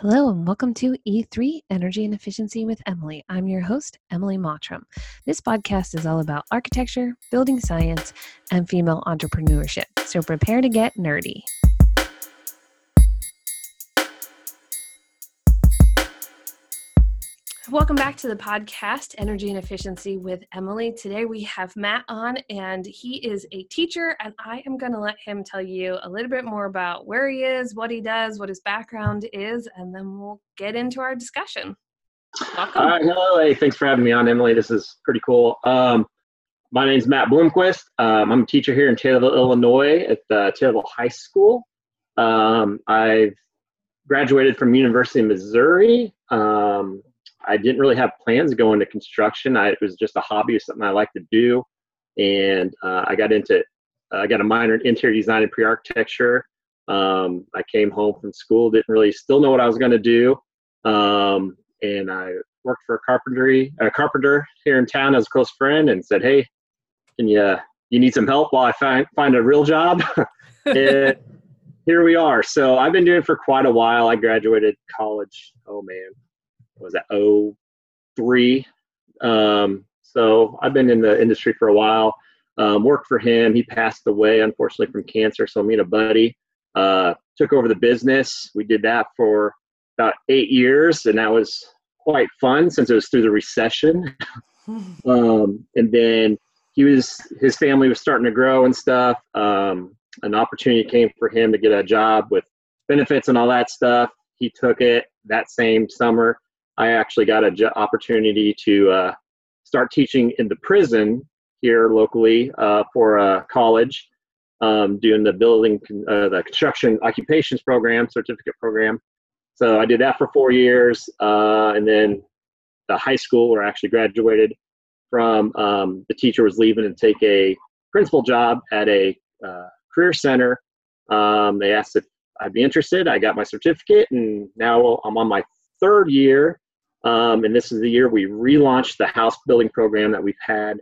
Hello, and welcome to E3 Energy and Efficiency with Emily. I'm your host, Emily Mottram. This podcast is all about architecture, building science, and female entrepreneurship. So prepare to get nerdy. Welcome back to the podcast, Energy and Efficiency with Emily. Today we have Matt on, and he is a teacher, and I am going to let him tell you a little bit more about where he is, what he does, what his background is, and then we'll get into our discussion. Welcome. All right, hello. Hey, thanks for having me on, Emily. This is pretty cool. Um, my name is Matt Bloomquist. Um, I'm a teacher here in Taylorville, Illinois at the Taylorville High School. Um, I've graduated from University of Missouri. Um, I didn't really have plans going to into construction. I, it was just a hobby or something I like to do. And uh, I got into, uh, I got a minor in interior design and pre-architecture. Um, I came home from school, didn't really still know what I was going to do. Um, and I worked for a carpentry, a carpenter here in town as a close friend and said, Hey, can you, you need some help while I find, find a real job? and here we are. So I've been doing for quite a while. I graduated college. Oh man, was that 03 um, so i've been in the industry for a while. Um, worked for him. He passed away unfortunately from cancer. So me and a buddy uh, took over the business. We did that for about eight years and that was quite fun since it was through the recession. Um, and then he was his family was starting to grow and stuff. Um, an opportunity came for him to get a job with benefits and all that stuff. He took it that same summer I actually got an opportunity to uh, start teaching in the prison here locally uh, for a college, um, doing the building, uh, the construction occupations program, certificate program. So I did that for four years, uh, and then the high school where I actually graduated from. Um, the teacher was leaving and take a principal job at a uh, career center. Um, they asked if I'd be interested. I got my certificate, and now I'm on my third year um, and this is the year we relaunched the house building program that we've had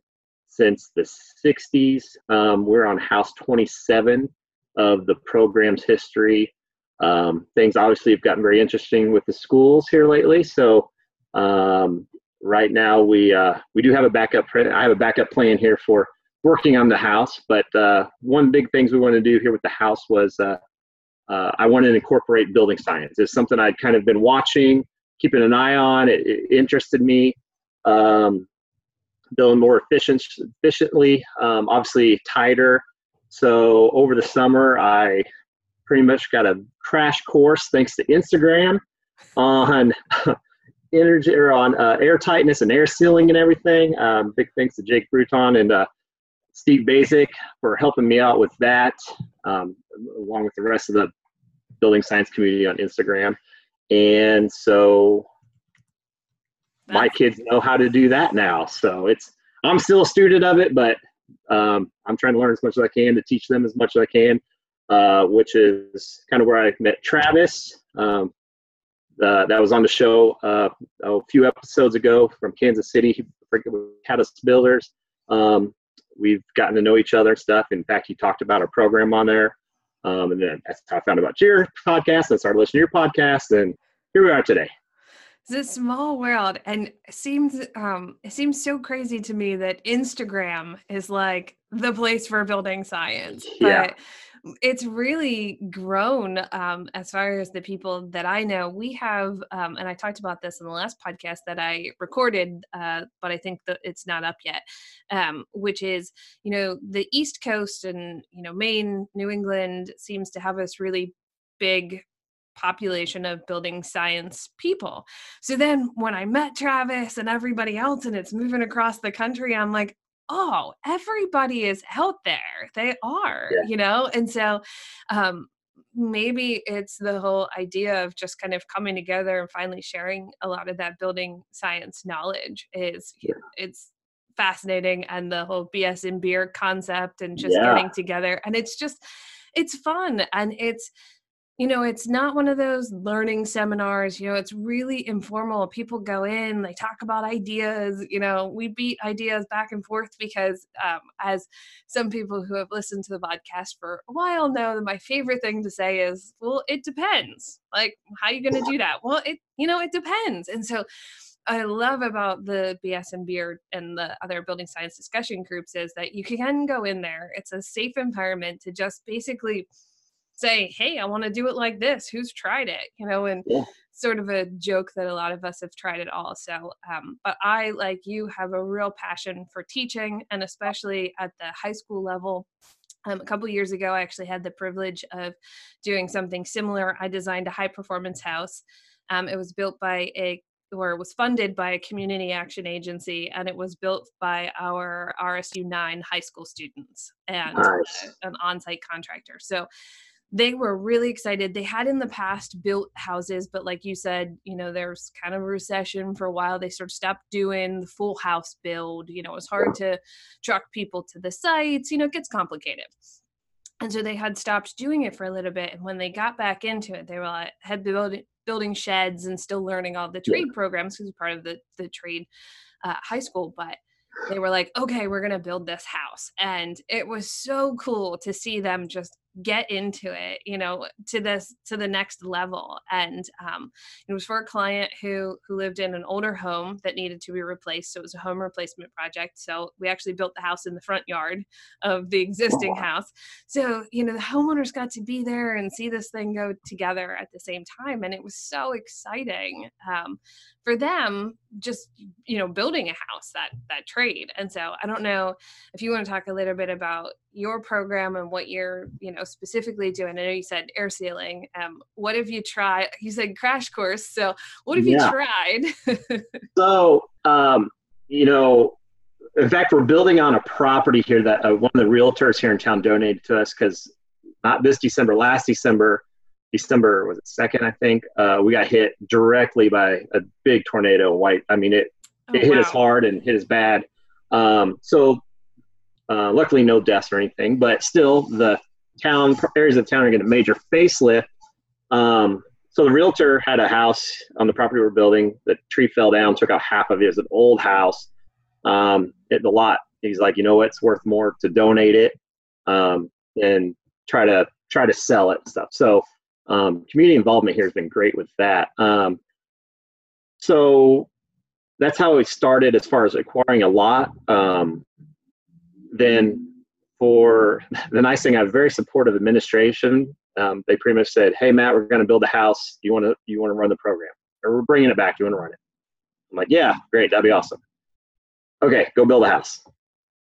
since the 60s. Um, we're on house 27 of the program's history. Um, things obviously have gotten very interesting with the schools here lately. So um, right now we uh, we do have a backup. I have a backup plan here for working on the house. But uh, one big things we want to do here with the house was uh, uh I wanted to incorporate building science. It's something I'd kind of been watching keeping an eye on. It, it interested me. Um, building more efficient, efficiently, um, obviously tighter. So over the summer, I pretty much got a crash course thanks to Instagram on energy or on uh, air tightness and air sealing and everything. Um, big thanks to Jake Bruton and uh, Steve Baczek for helping me out with that, um, along with the rest of the building science community on Instagram. And so my kids know how to do that now. So it's, I'm still a student of it, but um, I'm trying to learn as much as I can to teach them as much as I can, uh, which is kind of where I met Travis. Um, uh, that was on the show uh, a few episodes ago from Kansas City, Catalyst Builders. Um, we've gotten to know each other and stuff. In fact, he talked about our program on there. Um, and then that's how I found about your podcast and started listening to your podcast. And here we are today. It's a small world. And it seems um, it seems so crazy to me that Instagram is like the place for building science. Yeah. It's really grown um, as far as the people that I know. We have, um, and I talked about this in the last podcast that I recorded, uh, but I think that it's not up yet. Um, which is, you know, the East Coast and you know Maine, New England seems to have this really big population of building science people. So then when I met Travis and everybody else and it's moving across the country, I'm like, oh, everybody is out there. They are, yeah. you know? And so um, maybe it's the whole idea of just kind of coming together and finally sharing a lot of that building science knowledge is yeah. it's fascinating and the whole BS and Beer concept and just yeah. getting together and it's just it's fun and it's you know, it's not one of those learning seminars, you know, it's really informal. People go in, they talk about ideas, you know, we beat ideas back and forth because, um, as some people who have listened to the podcast for a while know, that my favorite thing to say is, well, it depends. Like, how are you going to do that? Well, it, you know, it depends. And so, I love about the BS and Beer and the other building science discussion groups is that you can go in there. It's a safe environment to just basically say, hey, I want to do it like this. Who's tried it? You know, and yeah. sort of a joke that a lot of us have tried it all. So, um, but I, like you, have a real passion for teaching and especially at the high school level. Um, a couple years ago, I actually had the privilege of doing something similar. I designed a high performance house. Um, it was built by a or was funded by a community action agency and it was built by our RSU 9 high school students and nice. an on-site contractor. So they were really excited. They had in the past built houses, but like you said, you know, there's kind of a recession for a while. They sort of stopped doing the full house build. You know, it was hard to truck people to the sites. You know, it gets complicated. And so they had stopped doing it for a little bit. And when they got back into it, they were like, had building building sheds and still learning all the trade programs because part of the the trade uh, high school. But they were like, okay, we're gonna build this house, and it was so cool to see them just get into it you know to this to the next level. And um, it was for a client who who lived in an older home that needed to be replaced. So it was a home replacement project. So we actually built the house in the front yard of the existing house. So you know the homeowners got to be there and see this thing go together at the same time. And it was so exciting. Um, for them just you know building a house that that trade. And so i don't know if you want to talk a little bit about your program and what you're you know specifically doing. I know you said air sealing. Um, what have you tried? You said crash course so what have yeah. you tried? So um, you know in fact we're building on a property here that uh, one of the realtors here in town donated to us because not this december last december December was it second, I think. Uh, we got hit directly by a big tornado. White, I mean it. Oh, it hit wow. us hard and hit us bad. Um, so uh, luckily, no deaths or anything, but still, the town areas of town are getting a major facelift. Um, so the realtor had a house on the property we're building. The tree fell down, took out half of it. It's an old house. Um, it, the lot. He's like, you know what? It's worth more to donate it um, and try to try to sell it and stuff. So um, community involvement here has been great with that. Um, so that's how we started as far as acquiring a lot. Um, then for the nice thing, I have very supportive administration. Um, they pretty much said, "Hey Matt, we're going to build a house. You want to you want to run the program, or we're bringing it back. You want to run it?" I'm like, "Yeah, great, that'd be awesome." Okay, go build a house.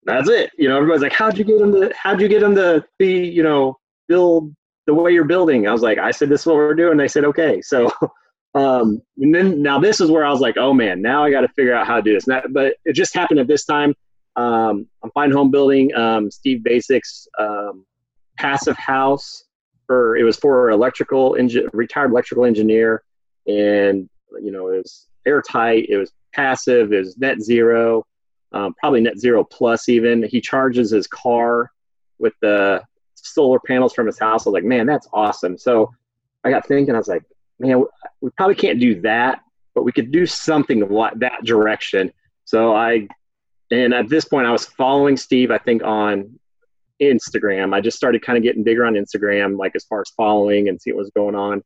That's it. You know, everybody's like, "How'd you get them to? How'd you get them to be? You know, build the way you're building. I was like, I said, this is what we're doing. They said, okay. So, um, and then now this is where I was like, oh man, now I got to figure out how to do this. Now, but it just happened at this time. Um, I'm Fine Homebuilding, um, Steve Baczek's, um, passive house for, it was for electrical retired electrical engineer. And, you know, it was airtight. It was passive. It was net zero, um, probably net zero plus even. He charges his car with the solar panels from his house. I was like, man, that's awesome. So I got thinking, I was like, man, we probably can't do that, but we could do something like that direction. So I, and at this point, I was following Steve, I think, on Instagram. I just started kind of getting bigger on Instagram, like as far as following and see what was going on.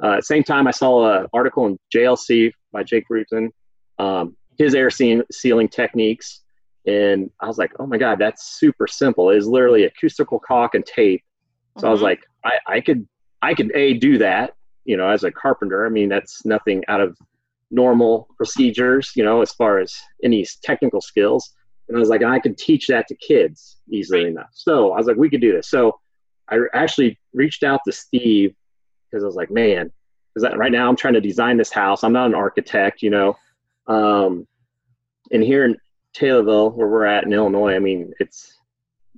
Uh, same time, I saw an article in JLC by Jake Bruton, um, his air sealing techniques. And I was like, oh my God, that's super simple. It's literally acoustical caulk and tape. So mm-hmm. I was mm-hmm. like, I, I could, I could a do that, you know, as a carpenter. I mean, that's nothing out of normal procedures, you know, as far as any technical skills. And I was like, I could teach that to kids easily right. enough. So I was like, we could do this. So I actually reached out to Steve because I was like, man, because right now I'm trying to design this house. I'm not an architect, you know. Um, and here in Taylorville, where we're at in Illinois, I mean, it's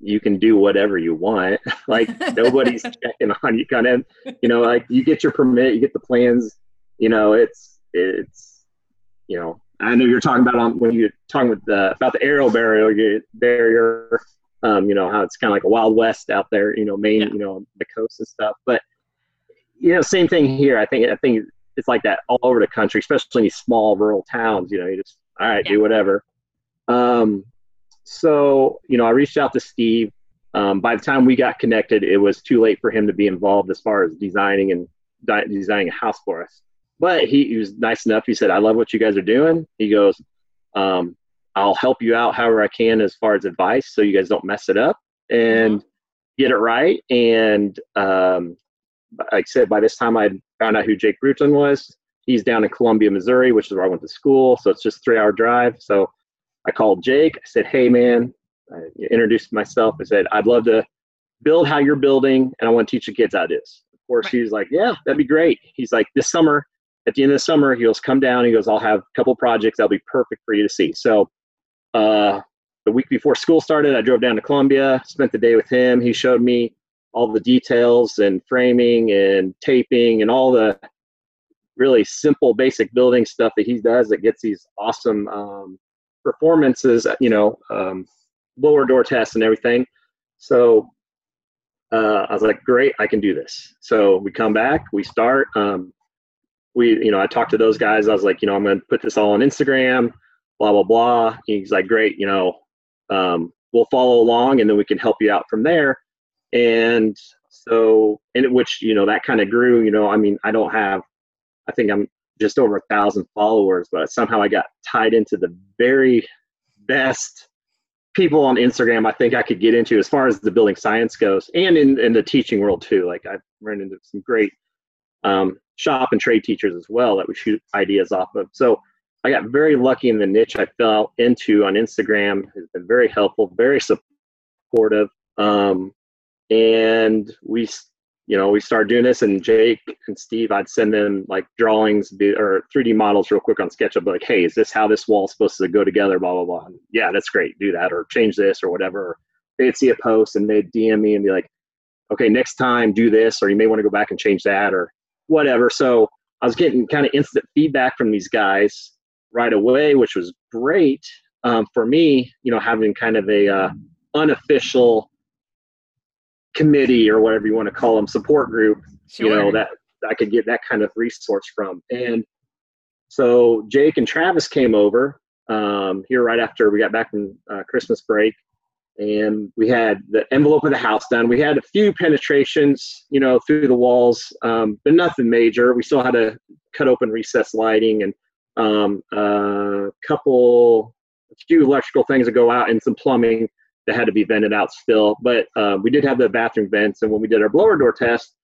you can do whatever you want. like nobody's checking on you. Kind of, you know, like you get your permit, you get the plans. You know, it's it's you know. I know you're talking about on when you're talking with the, about the aerial barrier barrier. Um, you know how it's kind of like a wild west out there. You know, Maine. Yeah. You know, the coast and stuff. But you know, same thing here. I think I think it's like that all over the country, especially in these small rural towns. You know, you just all right, yeah. do whatever. Um, so you know, I reached out to Steve. Um, by the time we got connected, it was too late for him to be involved as far as designing and di- designing a house for us. But he, he, was nice enough. He said, "I love what you guys are doing." He goes, um, "I'll help you out however I can as far as advice, so you guys don't mess it up and mm-hmm. get it right." And um, like I said, by this time I found out who Jake Bruton was. He's down in Columbia, Missouri, which is where I went to school. So it's just three hour drive. So I called Jake. I said, "Hey, man," I introduced myself. I said, "I'd love to build how you're building, and I want to teach the kids how to do this." Of course, right. he was like, "Yeah, that'd be great." He's like, "This summer, at the end of the summer, he goes, come down. He goes, I'll have a couple projects that'll be perfect for you to see." So, uh, the week before school started, I drove down to Columbia, spent the day with him. He showed me all the details and framing and taping and all the really simple, basic building stuff that he does that gets these awesome um, performances, you know, um, blower door tests and everything. So uh, I was like, great, I can do this. So we come back, we start. Um, we, you know, I talked to those guys. I was like, you know, I'm going to put this all on Instagram, blah blah blah. He's like, great, you know, um, we'll follow along, and then we can help you out from there. And so, and which you know, that kind of grew. You know, I mean, I don't have, I think I'm just over a thousand followers, but somehow I got tied into the very best people on Instagram I think I could get into as far as the building science goes and in, in the teaching world too. Like I've run into some great um, shop and trade teachers as well that we shoot ideas off of. So I got very lucky in the niche I fell into on Instagram has been very helpful, very supportive. Um, and we you know, we started doing this, and Jake and Steve, I'd send them like drawings or 3D models real quick on SketchUp, like, hey, is this how this wall's supposed to go together? Blah blah blah. And, yeah, that's great. Do that or change this or whatever. They'd see a post and they'd DM me and be like, okay, next time do this, or you may want to go back and change that or whatever. So I was getting kind of instant feedback from these guys right away, which was great um, for me. You know, having kind of a uh, unofficial committee or whatever you want to call them support group sure. you know that i could get that kind of resource from. And so jake and travis came over um, here right after we got back from uh, christmas break. And we had the envelope of the house done. We had a few penetrations you know through the walls um, but nothing major. We still had to cut open recess lighting and um, a couple a few electrical things that go out and some plumbing that had to be vented out still. But uh, we did have the bathroom vents, and when we did our blower door test,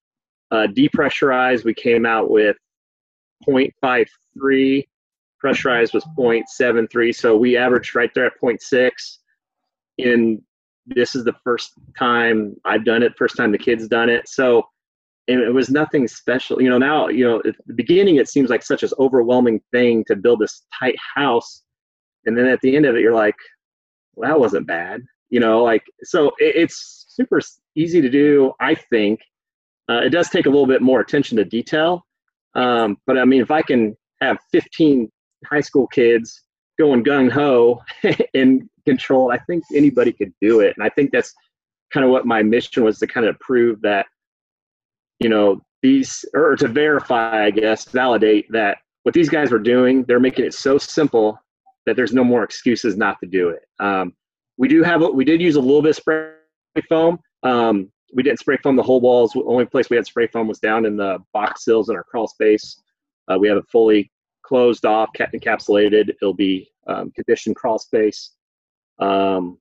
uh, depressurized, we came out with 0.53. Pressurized was 0.73, so we averaged right there at 0.6. And this is the first time I've done it, first time the kids done it. So and it was nothing special. You know, now, you know, at the beginning it seems like such an overwhelming thing to build this tight house. And then at the end of it, you're like, well, that wasn't bad you know like so it, it's super easy to do i think. Uh, it does take a little bit more attention to detail um, but i mean if i can have 15 high school kids going gung-ho and control i think anybody could do it and i think that's kind of what my mission was to kind of prove that you know these or to verify i guess validate that what these guys were doing they're making it so simple that there's no more excuses not to do it. Um, we do have we did use a little bit of spray foam. Um, we didn't spray foam the whole walls. The only place we had spray foam was down in the box sills in our crawl space. Uh, we have it fully closed off, encapsulated. It'll be um, conditioned crawl space. Um,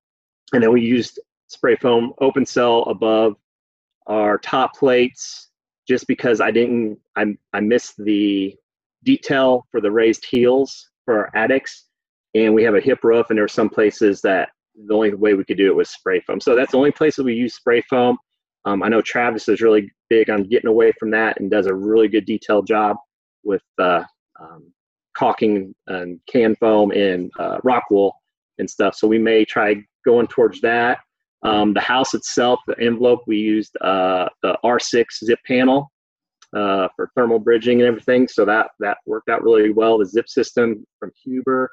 and then we used spray foam open cell above our top plates just because I didn't, I, I missed the detail for the raised heels for our attics. And we have a hip roof, and there are some places that the only way we could do it was spray foam. So that's the only place that we use spray foam. Um, I know Travis is really big on getting away from that and does a really good detailed job with uh, um, caulking and can foam and uh, rock wool and stuff. So we may try going towards that. Um, the house itself, the envelope, we used uh, the R6 zip panel uh, for thermal bridging and everything. So that that worked out really well. The zip system from Huber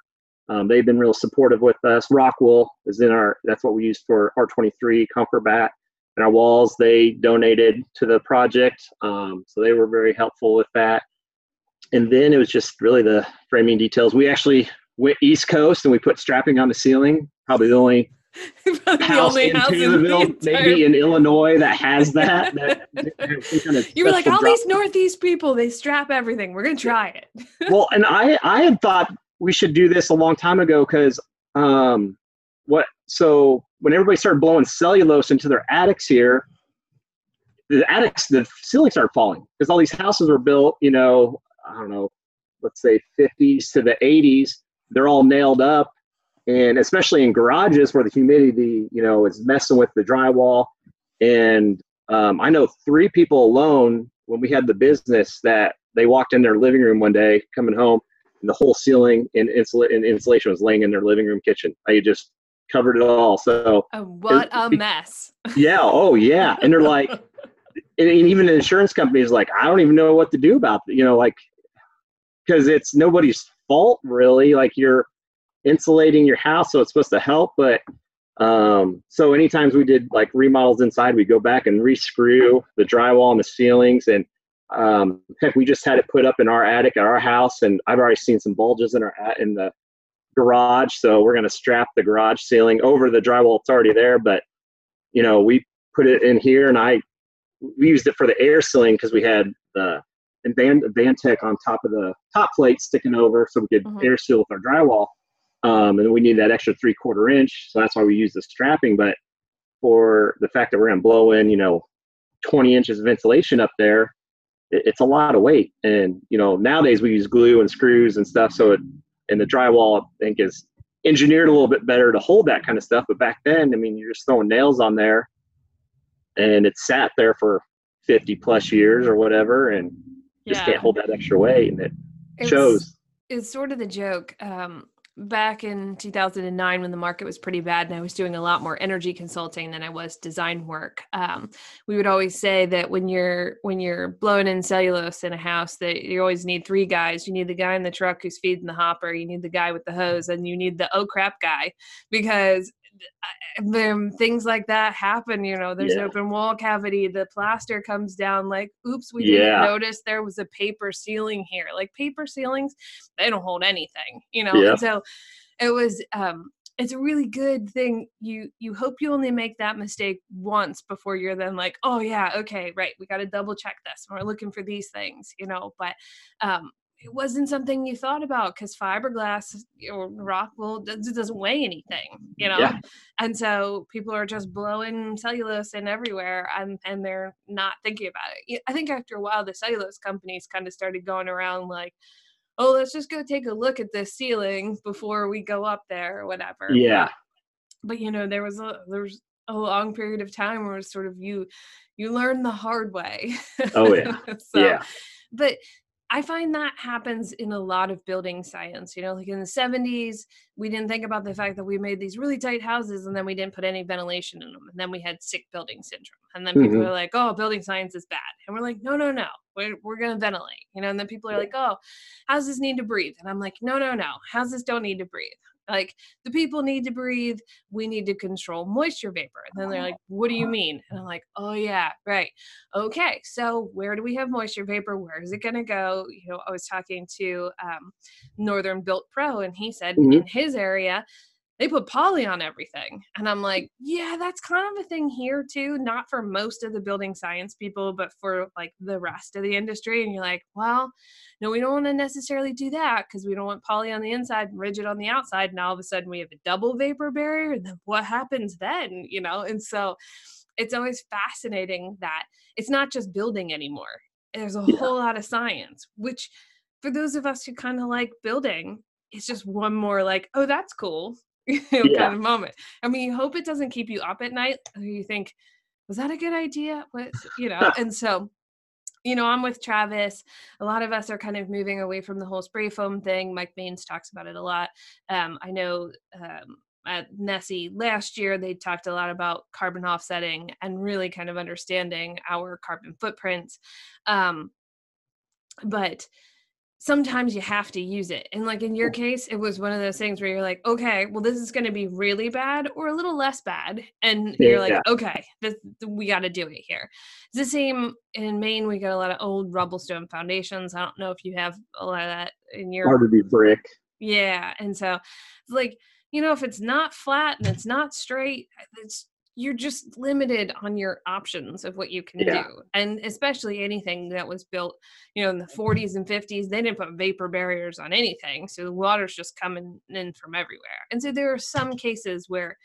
um, they've been real supportive with us. Rockwool is in our, that's what we use for R23 Comfortbatt. and our walls they donated to the project um, so they were very helpful with that and then it was just really the framing details we actually went east coast and we put strapping on the ceiling probably the only Probably house the only in house in the Taylorville, entire- maybe in illinois that has that, that some kind of You were like, all drop- these Northeast people, they strap everything. We're gonna try it. well, and I I had thought we should do this a long time ago because um what so when everybody started blowing cellulose into their attics here, the attics the ceilings started falling because all these houses were built, you know, I don't know, let's say 50s to the 80s. They're all nailed up, and especially in garages where the humidity, you know, is messing with the drywall. And um, I know three people alone when we had the business that they walked in their living room one day coming home and the whole ceiling and, insula- and insulation was laying in their living room kitchen. I just covered it all. So Oh, what a mess. yeah, oh yeah, and they're like, and, even the insurance company is like, I don't even know what to do about it. You know, like because it's nobody's fault really. Like you're insulating your house, so it's supposed to help, but um, so anytime we did like remodels inside, we go back and re-screw the drywall and the ceilings, and um, heck, we just had it put up in our attic at our house, and I've already seen some bulges in our in the garage, so we're gonna strap the garage ceiling over the drywall. It's already there, but you know we put it in here, and I we used it for the air sealing because we had the and Van Vantech on top of the top plate sticking over, so we could Mhm. air seal with our drywall. Um, and we need that extra three quarter inch, so that's why we use the strapping. But for the fact that we're gonna blow in, you know, 20 inches of insulation up there, it's a lot of weight. And you know, nowadays we use glue and screws and stuff, so it and the drywall I think is engineered a little bit better to hold that kind of stuff. But back then, I mean, you're just throwing nails on there, and it sat there for 50 plus years or whatever, and just can't hold that extra weight, and it It's- shows. it's sort of the joke. Um, back in 2009, when the market was pretty bad, and I was doing a lot more energy consulting than I was design work, um, we would always say that when you're when you're blowing in cellulose in a house, that you always need three guys. You need the guy in the truck who's feeding the hopper. You need the guy with the hose, and you need the oh crap guy because uh, then things like that happen. You know, there's Yeah. an open wall cavity, the plaster comes down. Like, oops, we didn't notice there was a paper ceiling here. Like paper ceilings they don't hold anything you know Yeah. so it was um it's a really good thing you you hope you only make that mistake once before you're then like oh yeah okay right we got to double check this and we're looking for these things you know but um it wasn't something you thought about because fiberglass or rock wool doesn't weigh anything you know? Yeah. and so people are just blowing cellulose in everywhere and and they're not thinking about it. I think after a while the cellulose companies kind of started going around like oh let's just go take a look at this ceiling before we go up there or whatever. Yeah, but you know there was a there was a long period of time where it's sort of you you learn the hard way. Oh, yeah. so yeah, but I find that happens in a lot of building science. You know, like in the 70s, we didn't think about the fact that we made these really tight houses and then we didn't put any ventilation in them. And then we had sick building syndrome. And then people Mhm. are like, oh, building science is bad. And we're like, no, no, no, we're, we're going to ventilate. You know, and then people are like, oh, houses need to breathe. And I'm like, no, no, no, houses don't need to breathe. Like the people need to breathe. We need to control moisture vapor. And then they're like, what do you mean? And I'm like, oh, yeah, right okay so where do we have moisture vapor where is it going to go you know i was talking to um, northern built pro and he said Mhm. in his area they put poly on everything. And i'm like yeah that's kind of a thing here too not for most of the building science people but for like the rest of the industry. And you're like well no we don't want to necessarily do that because we don't want poly on the inside and rigid on the outside and all of a sudden we have a double vapor barrier and then what happens then? You know? And so it's always fascinating that it's not just building anymore. There's a Yeah. whole lot of science, which for those of us who kind of like building, it's just one more like, oh, that's cool, you know, Yeah. kind of moment. I mean, you hope it doesn't keep you up at night. You think, was that a good idea? What you know? and so, you know, I'm with Travis. A lot of us are kind of moving away from the whole spray foam thing. Mike Baines talks about it a lot. Um, I know um, at NESEA last year, they talked a lot about carbon offsetting and really kind of understanding our carbon footprints. Um, but sometimes you have to use it. And like in your case, it was one of those things where you're like, okay, well, this is going to be really bad or a little less bad. And yeah, you're like, yeah. okay, this, we got to do it here. It's the same in Maine. We got a lot of old rubble stone foundations. I don't know if you have a lot of that in your. Hard to be brick. Yeah. And so like, you know, if it's not flat and it's not straight, it's you're just limited on your options of what you can yeah. do and especially anything that was built you know in the 40s and 50s they didn't put vapor barriers on anything so the water's just coming in from everywhere and so there are some cases where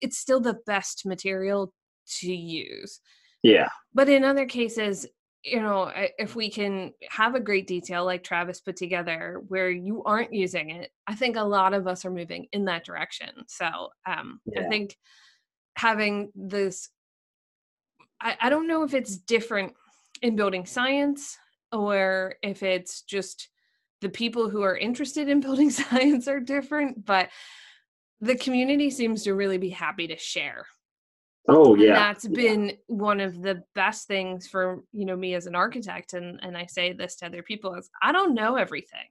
it's still the best material to use yeah but in other cases you know if we can have a great detail like travis put together where you aren't using it i think a lot of us are moving in that direction so um, yeah. i think having this I, I don't know if it's different in building science or if it's just the people who are interested in building science are different, but the community seems to really be happy to share. Oh yeah. And that's been one of the best things for, you know, me as an architect and and I say this to other people is I don't know everything.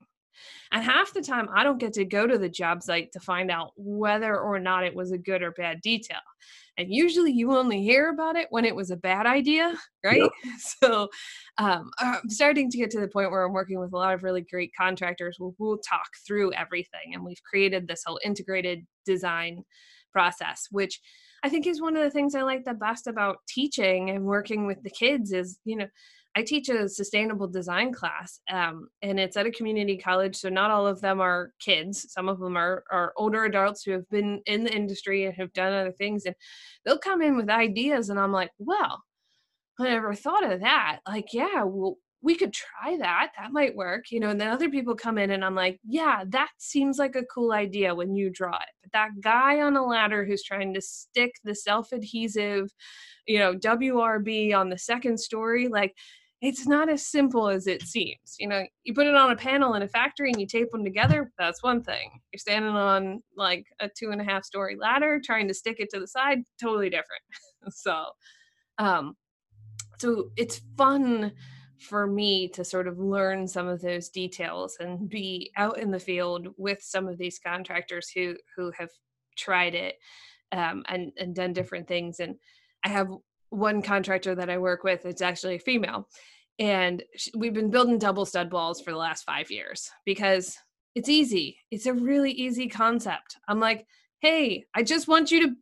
And half the time, I don't get to go to the job site to find out whether or not it was a good or bad detail. And usually you only hear about it when it was a bad idea, right? Yep. So um, I'm starting to get to the point where I'm working with a lot of really great contractors who will talk through everything. And we've created this whole integrated design process, which I think is one of the things I like the best about teaching and working with the kids is, you know, I teach a sustainable design class, um, and it's at a community college. So not all of them are kids. Some of them are are older adults who have been in the industry and have done other things, and they'll come in with ideas, and I'm like, well, I never thought of that. Like, yeah, well, we could try that. That might work, you know. And then other people come in, and I'm like, yeah, that seems like a cool idea when you draw it. But that guy on a ladder who's trying to stick the self adhesive, you know, WRB on the second story, like it's not as simple as it seems. You know, you put it on a panel in a factory and you tape them together, that's one thing. You're standing on like a two and a half story ladder trying to stick it to the side, totally different. so, um, so it's fun for me to sort of learn some of those details and be out in the field with some of these contractors who who have tried it um, and and done different things and i have one contractor that I work with, it's actually a female. And we've been building double stud walls for the last five years because it's easy. It's a really easy concept. I'm like, hey, I just want you to,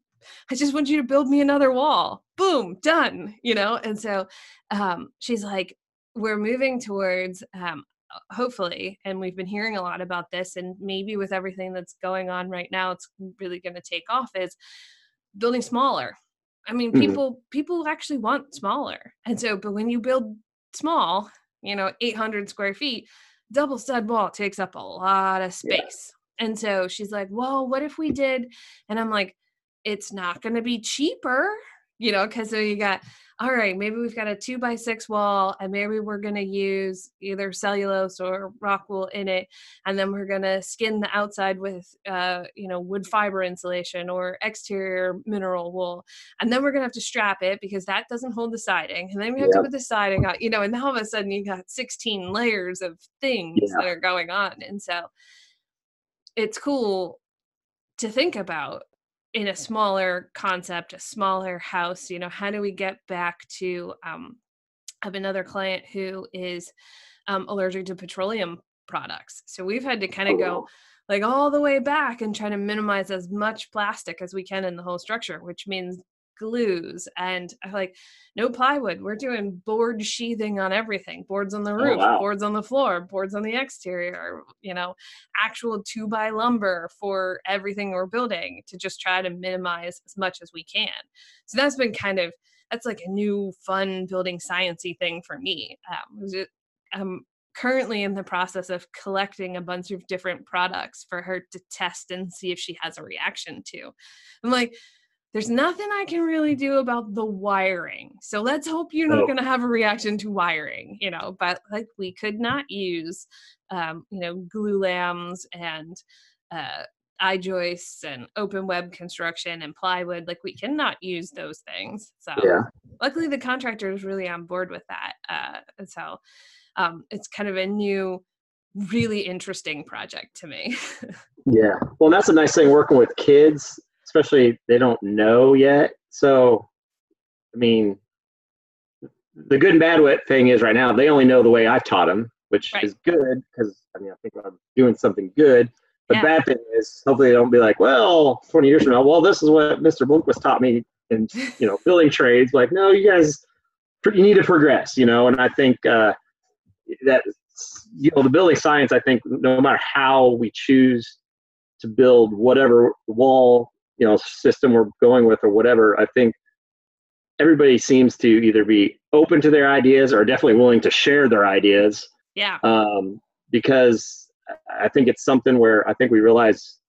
I just want you to build me another wall. Boom, done. You know. And so um, she's like, we're moving towards um, hopefully and we've been hearing a lot about this and maybe with everything that's going on right now it's really going to take off is building smaller I mean, mm-hmm. people mm-hmm. people actually want smaller, and so but when you build small, you know, 800 square feet, double stud wall takes up a lot of space. Yeah. And so she's like, "Well, what if we did?" And I'm like, "It's not going to be cheaper, you know, because so you got all right, maybe we've got a two by six wall, and maybe we're going to use either cellulose or rock wool in it, and then we're going to skin the outside with, uh, you know, wood fiber insulation or exterior mineral wool, and then we're going to have to strap it because that doesn't hold the siding, and then we have yep. to put the siding on, you know, and now all of a sudden you got 16 layers of things yeah. that are going on, and so it's cool to think about in a smaller concept, a smaller house, you know, how do we get back to um, I have another client who is um, allergic to petroleum products. So we've had to kind of oh, go like all the way back and try to minimize as much plastic as we can in the whole structure, which means glues and like no plywood. We're doing board sheathing on everything boards on the oh, roof oh, wow. boards on the floor boards on the exterior you know actual two by lumber for everything we're building to just try to minimize as much as we can. So that's been kind of that's like a new fun building sciency thing for me. Um, i'm currently in the process of collecting a bunch of different products for her to test and see if she has a reaction to. I'm like there's nothing I can really do about the wiring. So let's hope you're not going to have a reaction to wiring, you know, but like we could not use, um, you know, glulams and uh, I joists and open web construction and plywood. Like we cannot use those things. So yeah. luckily the contractor is really on board with that. Uh, and so um, it's kind of a new really interesting project to me. yeah. Well, that's a nice thing working with kids, especially they don't know yet. So, I mean, the good and bad thing is right now they only know the way I've taught them, which right. is good because I mean I think I'm doing something good. The yeah. bad thing is hopefully they don't be like, well, 20 years from now, well, this is what Mr. Bloomquist taught me in you know building trades. Like, no, you guys, you need to progress, you know. And I think uh, that you know the building science. I think no matter how we choose to build whatever wall you know system we're going with or whatever, I think everybody seems to either be open to their ideas or definitely willing to share their ideas. Yeah. Um, because I think it's something where I think we realize,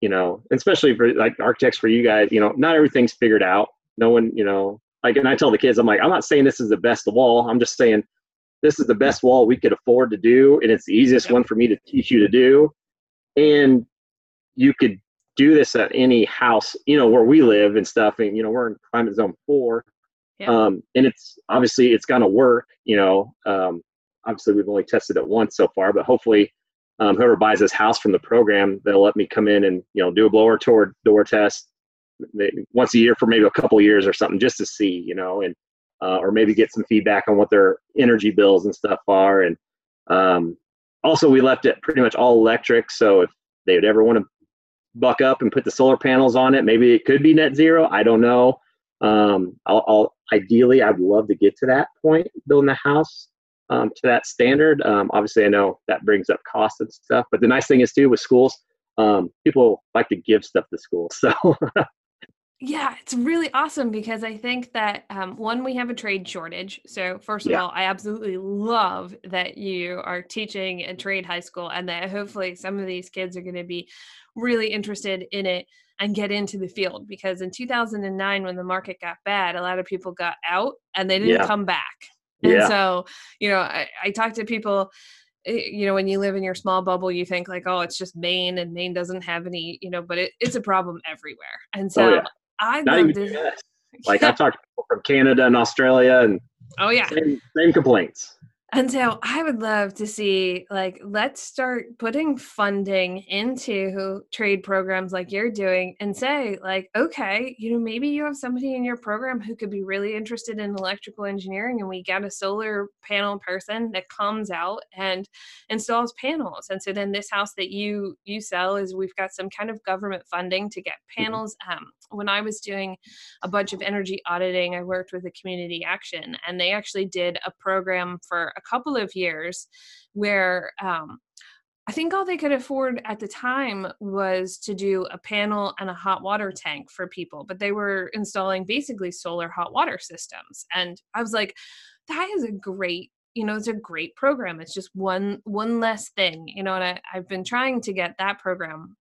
you know, especially for like architects, for you guys, you know, not everything's figured out. No one, you know, like, and I tell the kids, I'm like, I'm not saying this is the best wall. I'm just saying this is the best wall we could afford to do, and it's the easiest yep. one for me to teach you to do. And you could do this at any house, you know, where we live and stuff. And, you know, we're in climate zone four. Yeah. Um, and it's obviously it's going to work, you know. Um, obviously, we've only tested it once so far, but hopefully, um, whoever buys this house from the program, they'll let me come in and, you know, do a blower tour door test once a year for maybe a couple years or something just to see, you know, and, uh, or maybe get some feedback on what their energy bills and stuff are. And um, also, we left it pretty much all electric. So if they would ever want to buck up and put the solar panels on it. Maybe it could be net zero. I don't know. Um, I'll, I'll, ideally, I'd love to get to that point, building the house um, to that standard. Um, obviously, I know that brings up costs and stuff, but the nice thing is too with schools, um, people like to give stuff to schools. So Yeah, it's really awesome because I think that um, one, we have a trade shortage. So, first of yeah. all, I absolutely love that you are teaching a trade high school and that hopefully some of these kids are going to be really interested in it and get into the field because in 2009 when the market got bad a lot of people got out and they didn't yeah. come back and yeah. so you know I, I talk to people eh, you know when you live in your small bubble you think like oh it's just maine and maine doesn't have any you know but it, it's a problem everywhere and oh, so oh, yeah. I Not even to, like i've talked to people from canada and australia and oh yeah same, same complaints and so I would love to see, like, let's start putting funding into trade programs like you're doing and say, like, okay, you know, maybe you have somebody in your program who could be really interested in electrical engineering and we get a solar panel person that comes out and installs panels. And so then this house that you you sell is we've got some kind of government funding to get mm-hmm. panels. Um, when I was doing a bunch of energy auditing, I worked with a community action and they actually did a program for a couple of years where um, I think all they could afford at the time was to do a panel and a hot water tank for people, but they were installing basically solar hot water systems. And I was like, that is a great you know it's a great program it's just one one less thing you know and I, i've been trying to get that program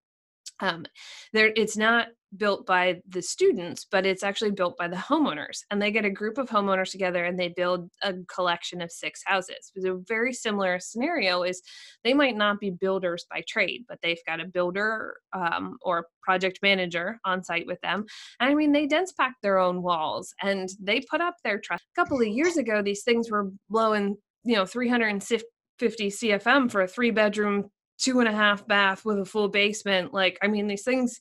um, there it's not built by the students but it's actually built by the homeowners and they get a group of homeowners together and they build a collection of six houses. A very similar scenario is they might not be builders by trade but they've got a builder um, or project manager on site with them. I mean they dense pack their own walls and they put up their trust. A couple of years ago these things were blowing you know 350 cfm for a three bedroom two and a half bath with a full basement. Like, I mean, these things,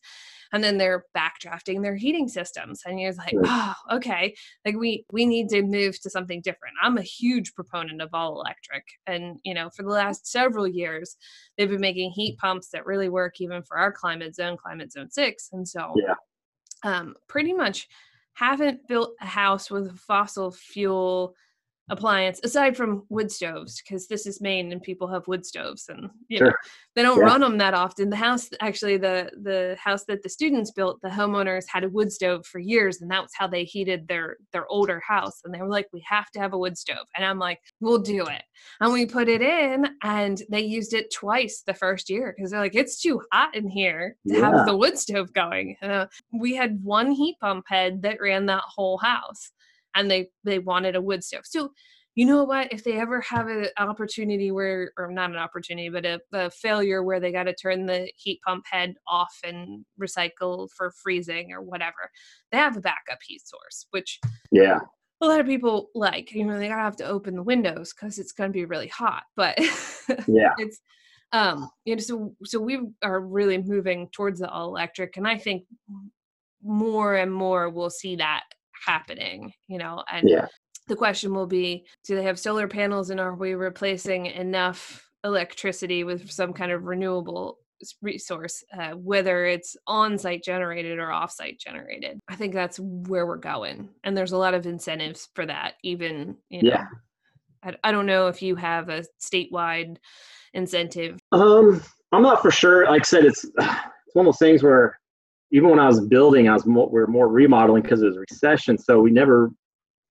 and then they're backdrafting their heating systems. And you're like, oh, okay. Like we we need to move to something different. I'm a huge proponent of all electric. And, you know, for the last several years, they've been making heat pumps that really work even for our climate zone, climate zone six. And so yeah. um pretty much haven't built a house with fossil fuel appliance aside from wood stoves because this is Maine and people have wood stoves and you sure. know they don't yeah. run them that often. The house actually the the house that the students built, the homeowners had a wood stove for years and that was how they heated their their older house and they were like we have to have a wood stove and I'm like we'll do it. And we put it in and they used it twice the first year because they're like it's too hot in here to yeah. have the wood stove going. Uh, we had one heat pump head that ran that whole house and they they wanted a wood stove. So you know what? If they ever have an opportunity where, or not an opportunity, but a, a failure where they got to turn the heat pump head off and recycle for freezing or whatever, they have a backup heat source. Which yeah, a lot of people like you know they gotta have to open the windows because it's gonna be really hot but yeah it's um you know so so we are really moving towards the all electric and i think more and more we'll see that happening you know and yeah the question will be do they have solar panels and are we replacing enough electricity with some kind of renewable resource, uh, whether it's on site generated or off site generated. I think that's where we're going. And there's a lot of incentives for that, even, you know. Yeah. I, I don't know if you have a statewide incentive. Um, I'm not for sure. Like I said, it's it's one of those things where even when I was building, I was more, we are more remodeling because it was recession. So we never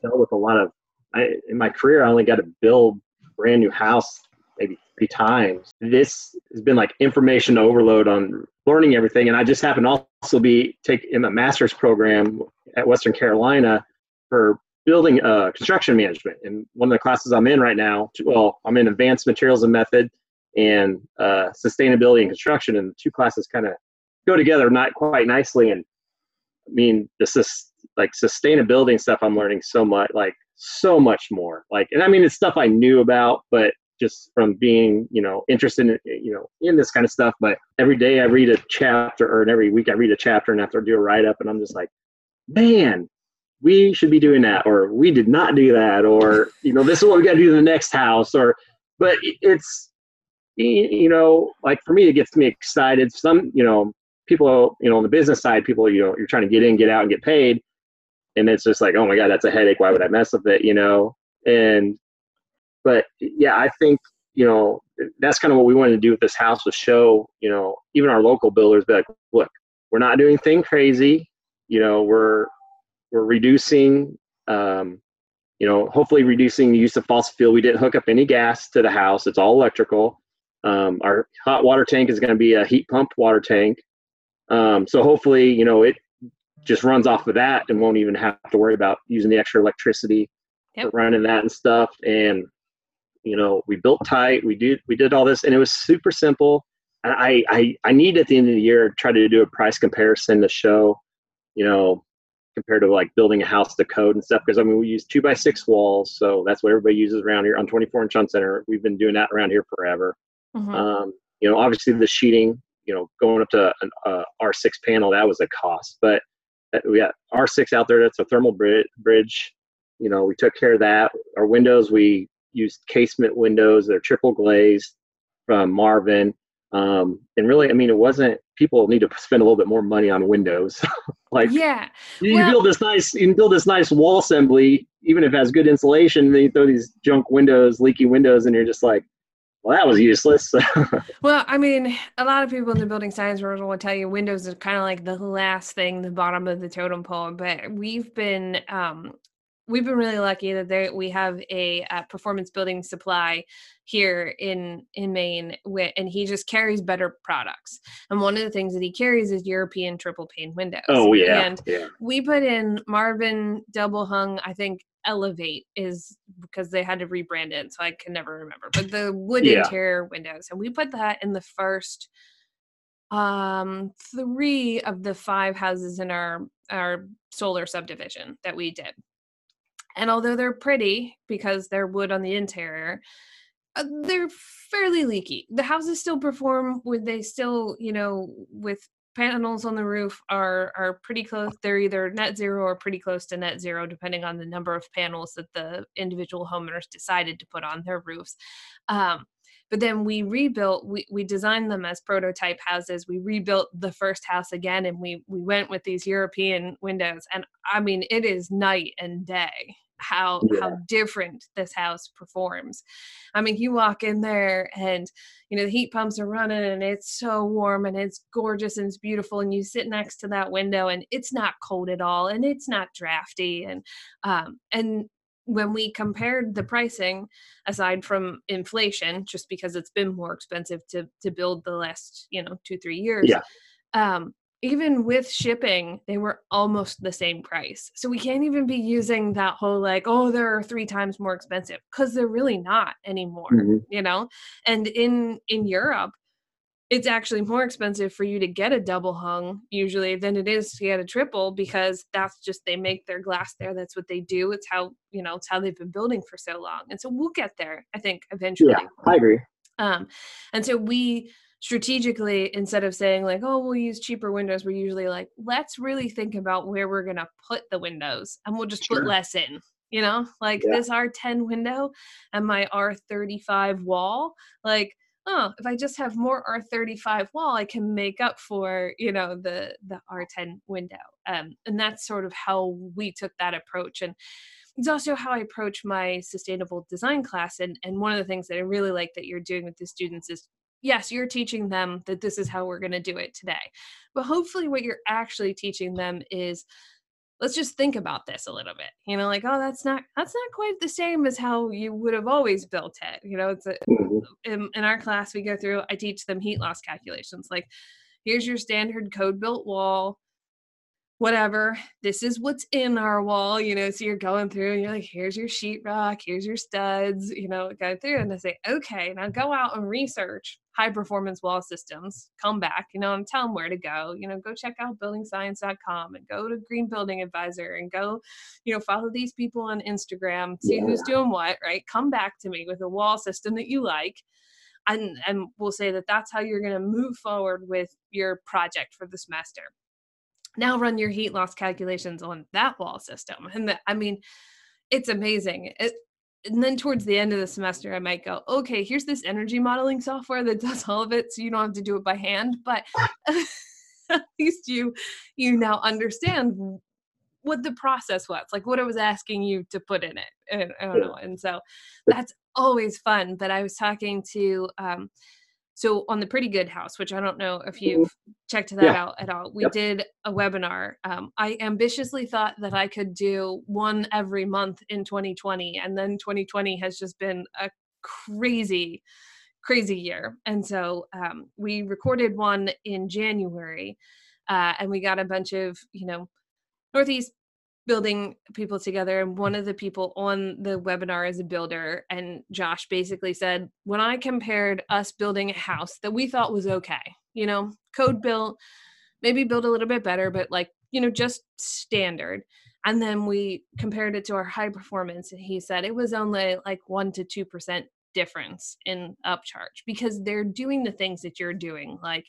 dealt with a lot of. I, in my career, I only got to build brand new house maybe three times. This has been like information overload on learning everything. And I just happen to also be take in a master's program at Western Carolina for building uh, construction management. And one of the classes I'm in right now, well, I'm in advanced materials and method and uh, sustainability and construction. And the two classes kind of go together not quite nicely. And I mean, this is like sustainability stuff I'm learning so much, like so much more. Like, and I mean, it's stuff I knew about, but just from being you know interested in you know in this kind of stuff but every day i read a chapter or every week i read a chapter and after i do a write-up and i'm just like man we should be doing that or we did not do that or you know this is what we got to do in the next house or but it's you know like for me it gets me excited some you know people you know on the business side people you know you're trying to get in get out and get paid and it's just like oh my god that's a headache why would i mess with it you know and but yeah, I think you know that's kind of what we wanted to do with this house was show you know even our local builders be like, look, we're not doing anything crazy. You know, we're we're reducing. Um, you know, hopefully reducing the use of fossil fuel. We didn't hook up any gas to the house. It's all electrical. Um, our hot water tank is going to be a heat pump water tank. Um, so hopefully, you know, it just runs off of that and won't even have to worry about using the extra electricity yep. for running that and stuff. And you know we built tight we did we did all this and it was super simple I, I i need at the end of the year try to do a price comparison to show you know compared to like building a house to code and stuff because i mean we use two by six walls so that's what everybody uses around here on 24 inch on center we've been doing that around here forever mm-hmm. um, you know obviously the sheeting you know going up to an uh, r6 panel that was a cost but uh, we got r6 out there that's a thermal bridge you know we took care of that our windows we used casement windows. They're triple glazed from Marvin. Um, and really, I mean, it wasn't. People need to spend a little bit more money on windows. like, yeah, you well, build this nice, you can build this nice wall assembly, even if it has good insulation. Then you throw these junk windows, leaky windows, and you're just like, well, that was useless. well, I mean, a lot of people in the building science world will tell you windows are kind of like the last thing, the bottom of the totem pole. But we've been um, we've been really lucky that there we have a, a, performance building supply here in in Maine, and he just carries better products. And one of the things that he carries is European triple pane windows. Oh yeah, and yeah. we put in Marvin double hung. I think Elevate is because they had to rebrand it, so I can never remember. But the wood yeah. interior windows, and we put that in the first um three of the five houses in our our solar subdivision that we did and although they're pretty because they're wood on the interior, uh, they're fairly leaky. The houses still perform with they still, you know, with panels on the roof are are pretty close. They're either net zero or pretty close to net zero, depending on the number of panels that the individual homeowners decided to put on their roofs. Um, but then we rebuilt we, we designed them as prototype houses we rebuilt the first house again and we we went with these european windows and i mean it is night and day how yeah. how different this house performs. I mean, you walk in there and you know the heat pumps are running and it's so warm and it's gorgeous and it's beautiful and you sit next to that window and it's not cold at all and it's not drafty and um and when we compared the pricing aside from inflation just because it's been more expensive to to build the last you know 2 3 years yeah. um even with shipping, they were almost the same price. So we can't even be using that whole like, oh, they're three times more expensive because they're really not anymore, mm-hmm. you know? And in in Europe, it's actually more expensive for you to get a double hung usually than it is to get a triple because that's just they make their glass there that's what they do it's how you know it's how they've been building for so long and so we'll get there i think eventually yeah i agree um and so we strategically instead of saying like oh we'll use cheaper windows we're usually like let's really think about where we're going to put the windows and we'll just sure. put less in you know like yeah. this r10 window and my r35 wall like oh, if I just have more R35 wall, I can make up for, you know, the the R10 window. Um, and that's sort of how we took that approach. And it's also how I approach my sustainable design class. And and one of the things that I really like that you're doing with the students is yes, you're teaching them that this is how we're going to do it today. But hopefully what you're actually teaching them is let's just think about this a little bit you know like oh that's not that's not quite the same as how you would have always built it you know it's a, mm-hmm. in, in our class we go through i teach them heat loss calculations like here's your standard code built wall whatever this is what's in our wall you know so you're going through and you're like here's your sheetrock here's your studs you know go through and they say okay now go out and research high performance wall systems come back you know and tell them where to go you know go check out buildingscience.com and go to green building advisor and go you know follow these people on instagram see yeah. who's doing what right? Come back to me with a wall system that you like and and we'll say that that's how you're going to move forward with your project for the semester. Now run your heat loss calculations on that wall system and the, i mean it's amazing. It, and then towards the end of the semester i might go okay here's this energy modeling software that does all of it so you don't have to do it by hand but at least you you now understand what the process was like what i was asking you to put in it and i don't know and so that's always fun but i was talking to um, so on the Pretty Good House, which I don't know if mm-hmm. you've checked that yeah. out at all, we yep. did a webinar. Um, I ambitiously thought that I could do one every month in 2020, and then 2020 has just been a crazy, crazy year. And so um, we recorded one in January, uh, and we got a bunch of you know Northeast building people together and one mm. of the people on the webinar is a builder and josh basically said when i compared us building a house that we thought was okay you know code built maybe build a little bit better but like you know just standard and then we compared it to our high performance and he said it was only like 1 to 2% difference in upcharge because they're doing the things that you're doing like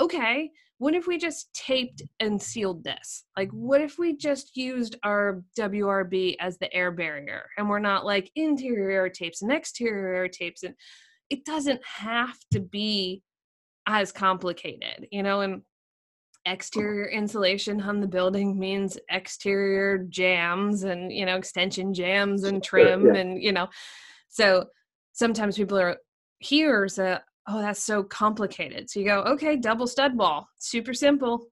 okay what if we just taped and sealed this? Like, what if we just used our WRB as the air barrier and we're not like interior air tapes and exterior air tapes? And it doesn't have to be as complicated, you know, and exterior insulation on the building means exterior jams and, you know, extension jams and trim yeah. and, you know, so sometimes people are here's a oh, that's so complicated. So you go, okay, double stud wall, super simple.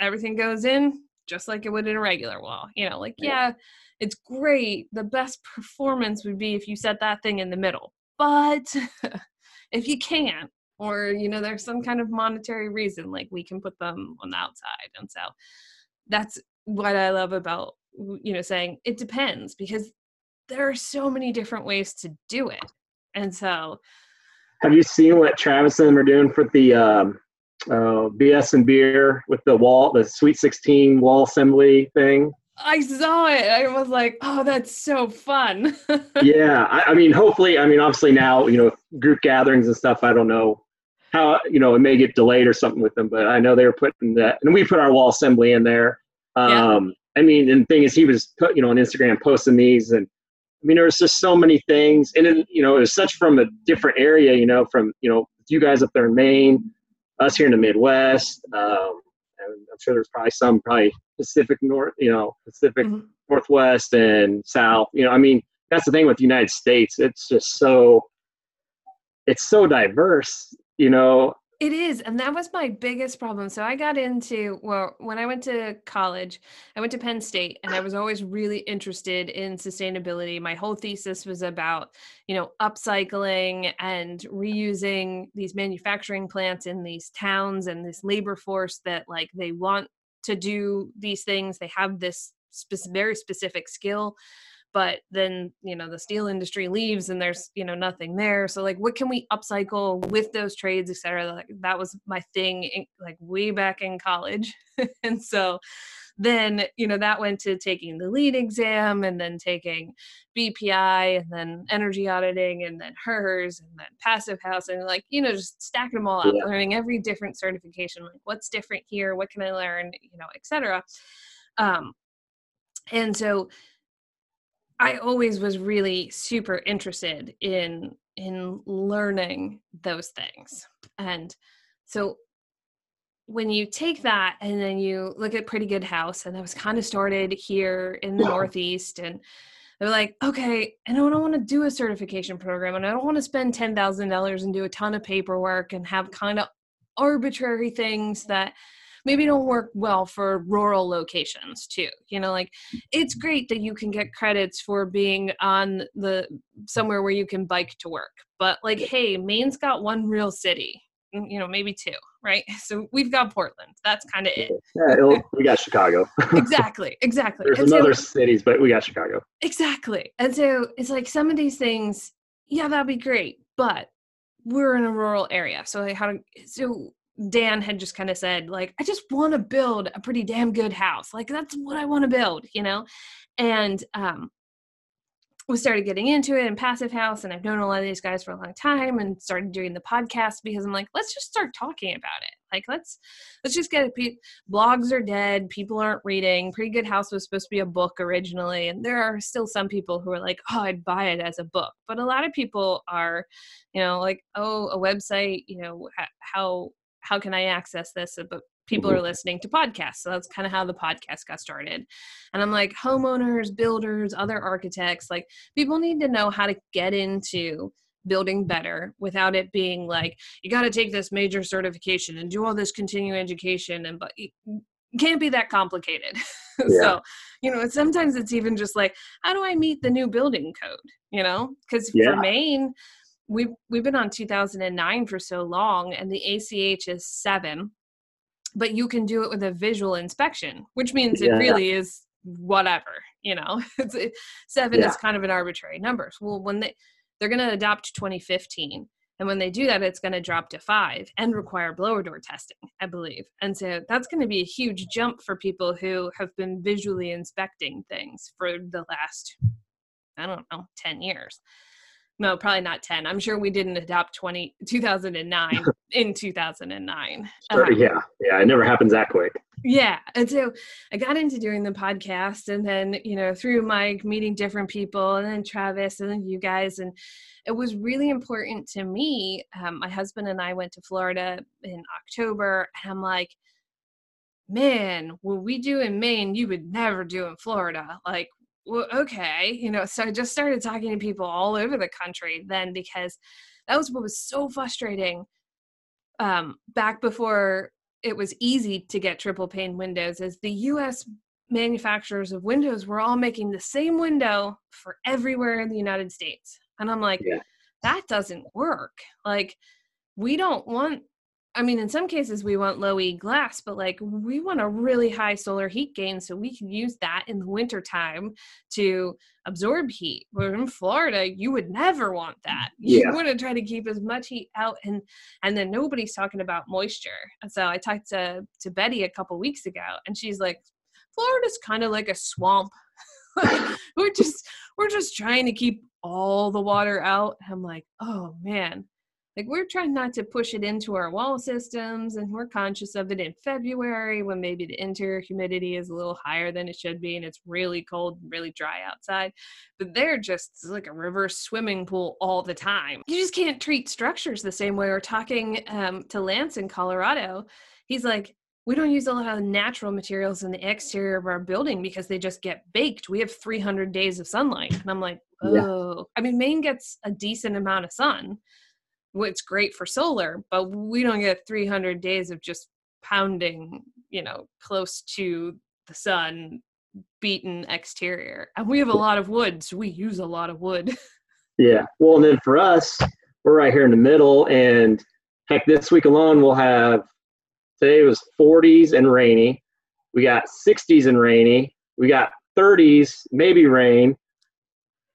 Everything goes in just like it would in a regular wall. You know, like, yeah, it's great. The best performance would be if you set that thing in the middle. But if you can't, or, you know, there's some kind of monetary reason, like we can put them on the outside. And so that's what I love about, you know, saying it depends because there are so many different ways to do it. And so, have you seen what Travis and them are doing for the um, uh, BS and beer with the wall, the Sweet 16 wall assembly thing? I saw it. I was like, oh, that's so fun. yeah. I, I, mean, hopefully, I mean, obviously now, you know, group gatherings and stuff, I don't know how, you know, it may get delayed or something with them, but I know they were putting that, and we put our wall assembly in there. Um, yeah. I mean, and the thing is, he was, put, you know, on Instagram posting these, and I mean, there was just so many things, and it, you know, it was such from a different area. You know, from you know, you guys up there in Maine, us here in the Midwest, um, and I'm sure there's probably some probably Pacific North, you know, Pacific mm-hmm. Northwest and South. You know, I mean, that's the thing with the United States. It's just so, it's so diverse. You know, it is. And that was my biggest problem. So I got into, well, when I went to college, I went to Penn State and I was always really interested in sustainability. My whole thesis was about, you know, upcycling and reusing these manufacturing plants in these towns and this labor force that, like, they want to do these things. They have this spe- very specific skill but then you know the steel industry leaves and there's you know nothing there. So like what can we upcycle with those trades etc like that was my thing in, like way back in college. And so then you know that went to taking the LEED exam and then taking bpi and then energy auditing and then hers and then passive house and like you know just stacking them all up yeah. learning every different certification like what's different here? What can i learn? You know etc um and so I always was really super interested in in learning those things. And so when you take that and then you look at Pretty Good House, and I was kind of started here in the Northeast, and they're like, okay, and I don't want to do a certification program, and I don't want to spend ten thousand dollars and do a ton of paperwork and have kind of arbitrary things that maybe don't work well for rural locations too you know like it's great that you can get credits for being on the somewhere where you can bike to work but like hey maine's got one real city mm, you know maybe two right? So we've got portland that's kind of it. Yeah we got chicago. Exactly exactly. There's and some so, other cities but we got chicago. Exactly and so it's like some of these things yeah that'd be great but we're in a rural area so how to so Dan had just kind of said, like, I just want to build a pretty damn good house. Like, that's what I want to build, you know? And um, we started getting into it in Passive House, and I've known a lot of these guys for a long time and started doing the podcast because I'm like, let's just start talking about it. Like, let's let's just get it. Blogs are dead. People aren't reading. Pretty Good House was supposed to be a book originally, and there are still some people who are like, oh, I'd buy it as a book. But a lot of people are, you know, like, oh, a website. You know, how how can I access this? Uh, but people are mm-hmm. listening to podcasts. So that's kind of how the podcast got started. And I'm like, homeowners, builders, other architects, like people need to know how to get into building better without it being like you got to take this major certification and do all this continuing education and but it can't be that complicated yeah. so you know sometimes it's even just like how do i meet the new building code you know because yeah. for maine we've we've been on 2009 for so long and the ACH is 7 but you can do it with a visual inspection which means yeah. it really is whatever you know 7 yeah. is kind of an arbitrary number well when they they're going to adopt 2015 and when they do that it's going to drop to 5 and require blower door testing i believe and so that's going to be a huge jump for people who have been visually inspecting things for the last i don't know 10 years no probably not 10 i'm sure we didn't adopt 20 2009 in 2009 sure, um, yeah yeah it never happens that quick. Yeah and so i got into doing the podcast and then you know through mike meeting different people and then travis and then you guys and it was really important to me um, my husband and i went to florida in october and i'm like man what we do in maine you would never do in florida. Like well, okay, you know, so I just started talking to people all over the country then because that was what was so frustrating um, back before it was easy to get triple pane windows is the US manufacturers of windows were all making the same window for everywhere in the United States. And I'm like, yeah. that doesn't work. Like, we don't want I mean, in some cases we want low E glass, but like we want a really high solar heat gain so we can use that in the winter time to absorb heat. But in Florida, you would never want that. You yeah. want to try to keep as much heat out and and then nobody's talking about moisture. And so I talked to to Betty a couple weeks ago and she's like, Florida's kind of like a swamp. we're just we're just trying to keep all the water out. I'm like, oh man like we're trying not to push it into our wall systems and we're conscious of it in february when maybe the interior humidity is a little higher than it should be and it's really cold and really dry outside but they're just like a reverse swimming pool all the time you just can't treat structures the same way we're talking um, to lance in colorado he's like we don't use a lot of natural materials in the exterior of our building because they just get baked. We have 300 days of sunlight. And I'm like, oh, yeah. I mean, Maine gets a decent amount of sun, it's great for solar, but we don't get 300 days of just pounding, you know, close to the sun, beaten exterior. And we have a lot of wood, so we use a lot of wood. yeah. Well, and then for us, we're right here in the middle. And heck, this week alone, we'll have today was 40s and rainy. We got 60s and rainy. We got 30s, maybe rain.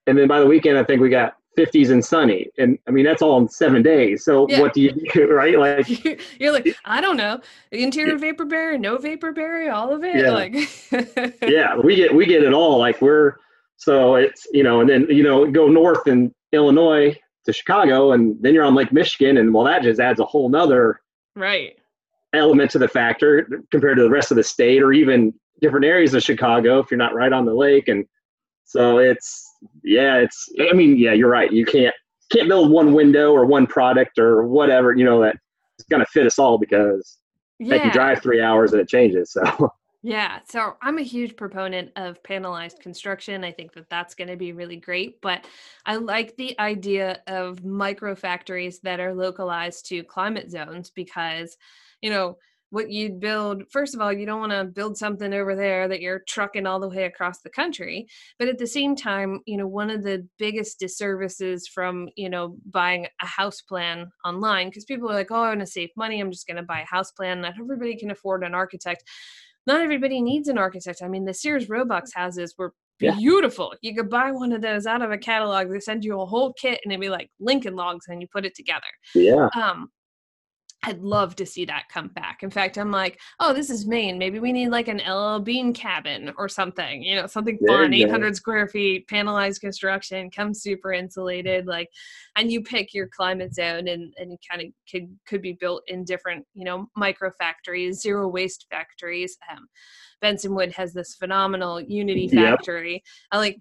and then by the weekend I think we got 50s and sunny. And i mean that's all in seven days. So yeah. what do you do right? Like you're like i don't know. Interior vapor barrier no vapor barrier all of it? Yeah. like yeah we get we get it all. Like we're so it's you know and then you know go north in illinois to chicago and then you're on lake michigan and well that just adds a whole nother right. element to the factor compared to the rest of the state or even different areas of chicago if you're not right on the lake. And so it's yeah, it's I mean, yeah, you're right. You can't can't build one window or one product or whatever, you know, that is gonna fit us all because yeah. they can drive three hours and it changes. So Yeah, so I'm a huge proponent of panelized construction. I think that that's going to be really great, but I like the idea of micro factories that are localized to climate zones because, you know, what you'd build first of all you don't want to build something over there that you're trucking all the way across the country but at the same time you know one of the biggest disservices from you know buying a house plan online because people are like oh i want to save money i'm just going to buy a house plan not everybody can afford an architect not everybody needs an architect i mean the sears roebuck houses were beautiful. Yeah. You could buy one of those out of a catalog. They send you a whole kit and it'd be like Lincoln logs and you put it together. Yeah. Um, I'd love to see that come back. In fact, I'm like, oh, this is Maine. Maybe we need like an LL Bean cabin or something, you know, something fun, 800 square feet, panelized construction, come super insulated, like, and you pick your climate zone and, and kind of could, could be built in different, you know, micro factories, zero waste factories. Um, Bensonwood has this phenomenal unity factory. Yep. I like,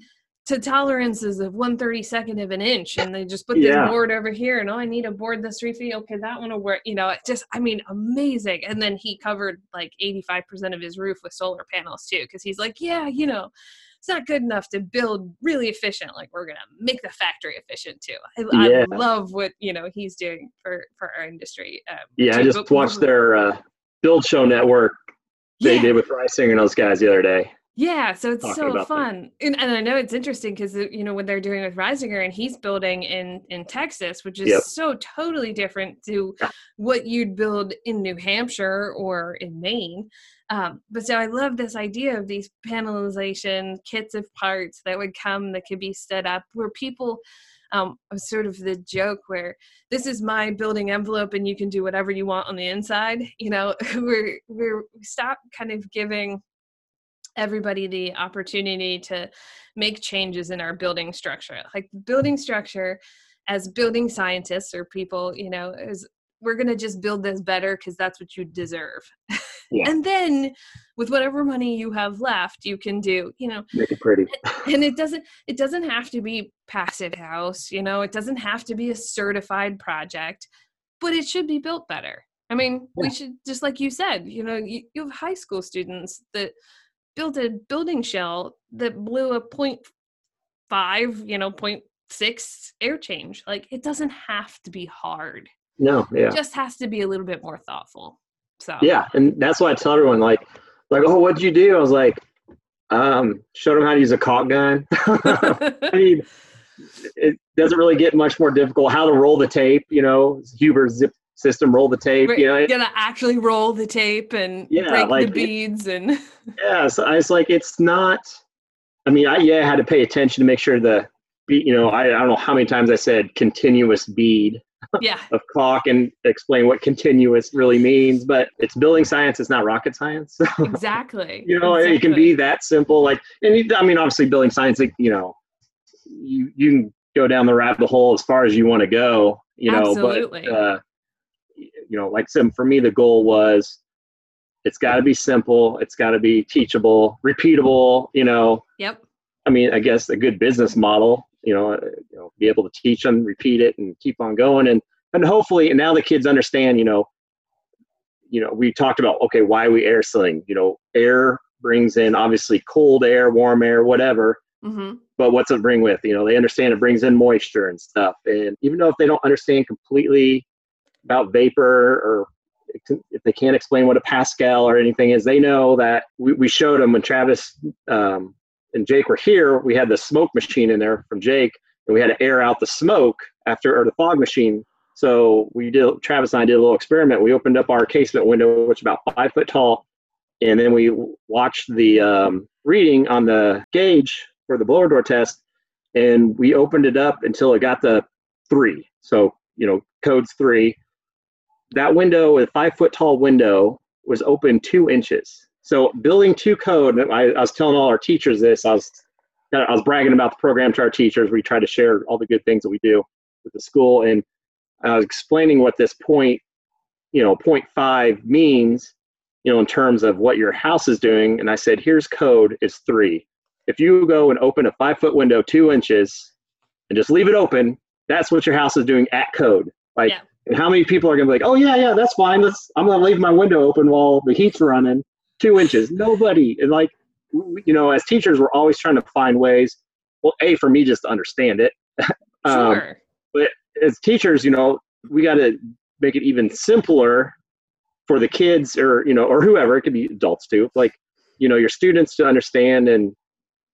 to tolerances of one thirty second of an inch and they just put this yeah. board over here and oh I need a board that's three feet okay that one will work you know it just I mean amazing and then he covered like 85% of his roof with solar panels too because he's like yeah you know it's not good enough to build really efficient like we're gonna make the factory efficient too I, yeah. I love what you know he's doing for for our industry um, yeah I just watched their uh, build show network they yeah. did with Risinger and those guys the other day yeah, so it's so fun, and, and, I know it's interesting because uh, you know what they're doing with Risinger, and he's building in in Texas, which is yep. so totally different to what you'd build in New Hampshire or in Maine. Um, but so I love this idea of these panelization kits of parts that would come that could be set up where people um, sort of the joke where this is my building envelope and you can do whatever you want on the inside. You know, we're we're we stop kind of giving everybody the opportunity to make changes in our building structure like building structure as building scientists or people you know is we're going to just build this better because that's what you deserve yeah. and then with whatever money you have left you can do you know make it pretty and it doesn't it doesn't have to be passive house you know it doesn't have to be a certified project but it should be built better i mean yeah. we should just like you said you know you, you have high school students that built a building shell that blew a point five, you know, point six air change. Like it doesn't have to be hard. No, yeah. It just has to be a little bit more thoughtful. So yeah, and that's why I tell everyone like, like, oh, what'd you do? I was like, um, showed them how to use a caulk gun. I mean, it doesn't really get much more difficult. How to roll the tape, you know, Huber zip system, roll the tape. We're you know, gonna actually roll the tape and yeah, break like, the beads and. yeah, so I was like, it's not. I mean, I yeah had to pay attention to make sure the. You know, I, I don't know how many times I said continuous bead. Yeah. of caulk and explain what continuous really means, but it's building science. It's not rocket science. exactly. you know, exactly. it can be that simple. Like, and I mean, obviously, building science. Like, you know, you you can go down the rabbit hole as far as you want to go. You know, Absolutely. but uh, you know, like some for me, the goal was it's got to be simple, it's got to be teachable, repeatable. You know. Yep. I mean, I guess a good business model. You know, uh, you know, be able to teach them, repeat it, and keep on going, and and hopefully, and now the kids understand. You know, you know, we talked about okay, why we air sealing. You know, air brings in obviously cold air, warm air, whatever. Mm-hmm. But what's it bring with? You know, they understand it brings in moisture and stuff. And even though if they don't understand completely about vapor or if they can't explain what a Pascal or anything is, they know that we, we showed them when Travis um, and Jake were here. We had the smoke machine in there from Jake, and we had to air out the smoke after or the fog machine. So we did. Travis and I did a little experiment. We opened up our casement window, which is about five foot tall, and then we watched the um, reading on the gauge for the blower door test. and we opened it up until it got to three. So you know, code's three. That window, a five foot tall window, was open two inches. So building two code, I, I was telling all our teachers this. I was I was bragging about the program to our teachers. We try to share all the good things that we do with the school, and I was explaining what this point, you know, point five means, you know, in terms of what your house is doing. And I said, here's code is three. If you go and open a five foot window two inches and just leave it open, that's what your house is doing at code. Like, yeah. And how many people are gonna be like, oh yeah, yeah, that's fine. Let's I'm gonna leave my window open while the heat's running two inches. Nobody and like you know, as teachers, we're always trying to find ways. Well, a for me just to understand it. um, sure. But as teachers, you know, we got to make it even simpler for the kids, or you know, or whoever. It could be adults too. Like, you know, your students to understand and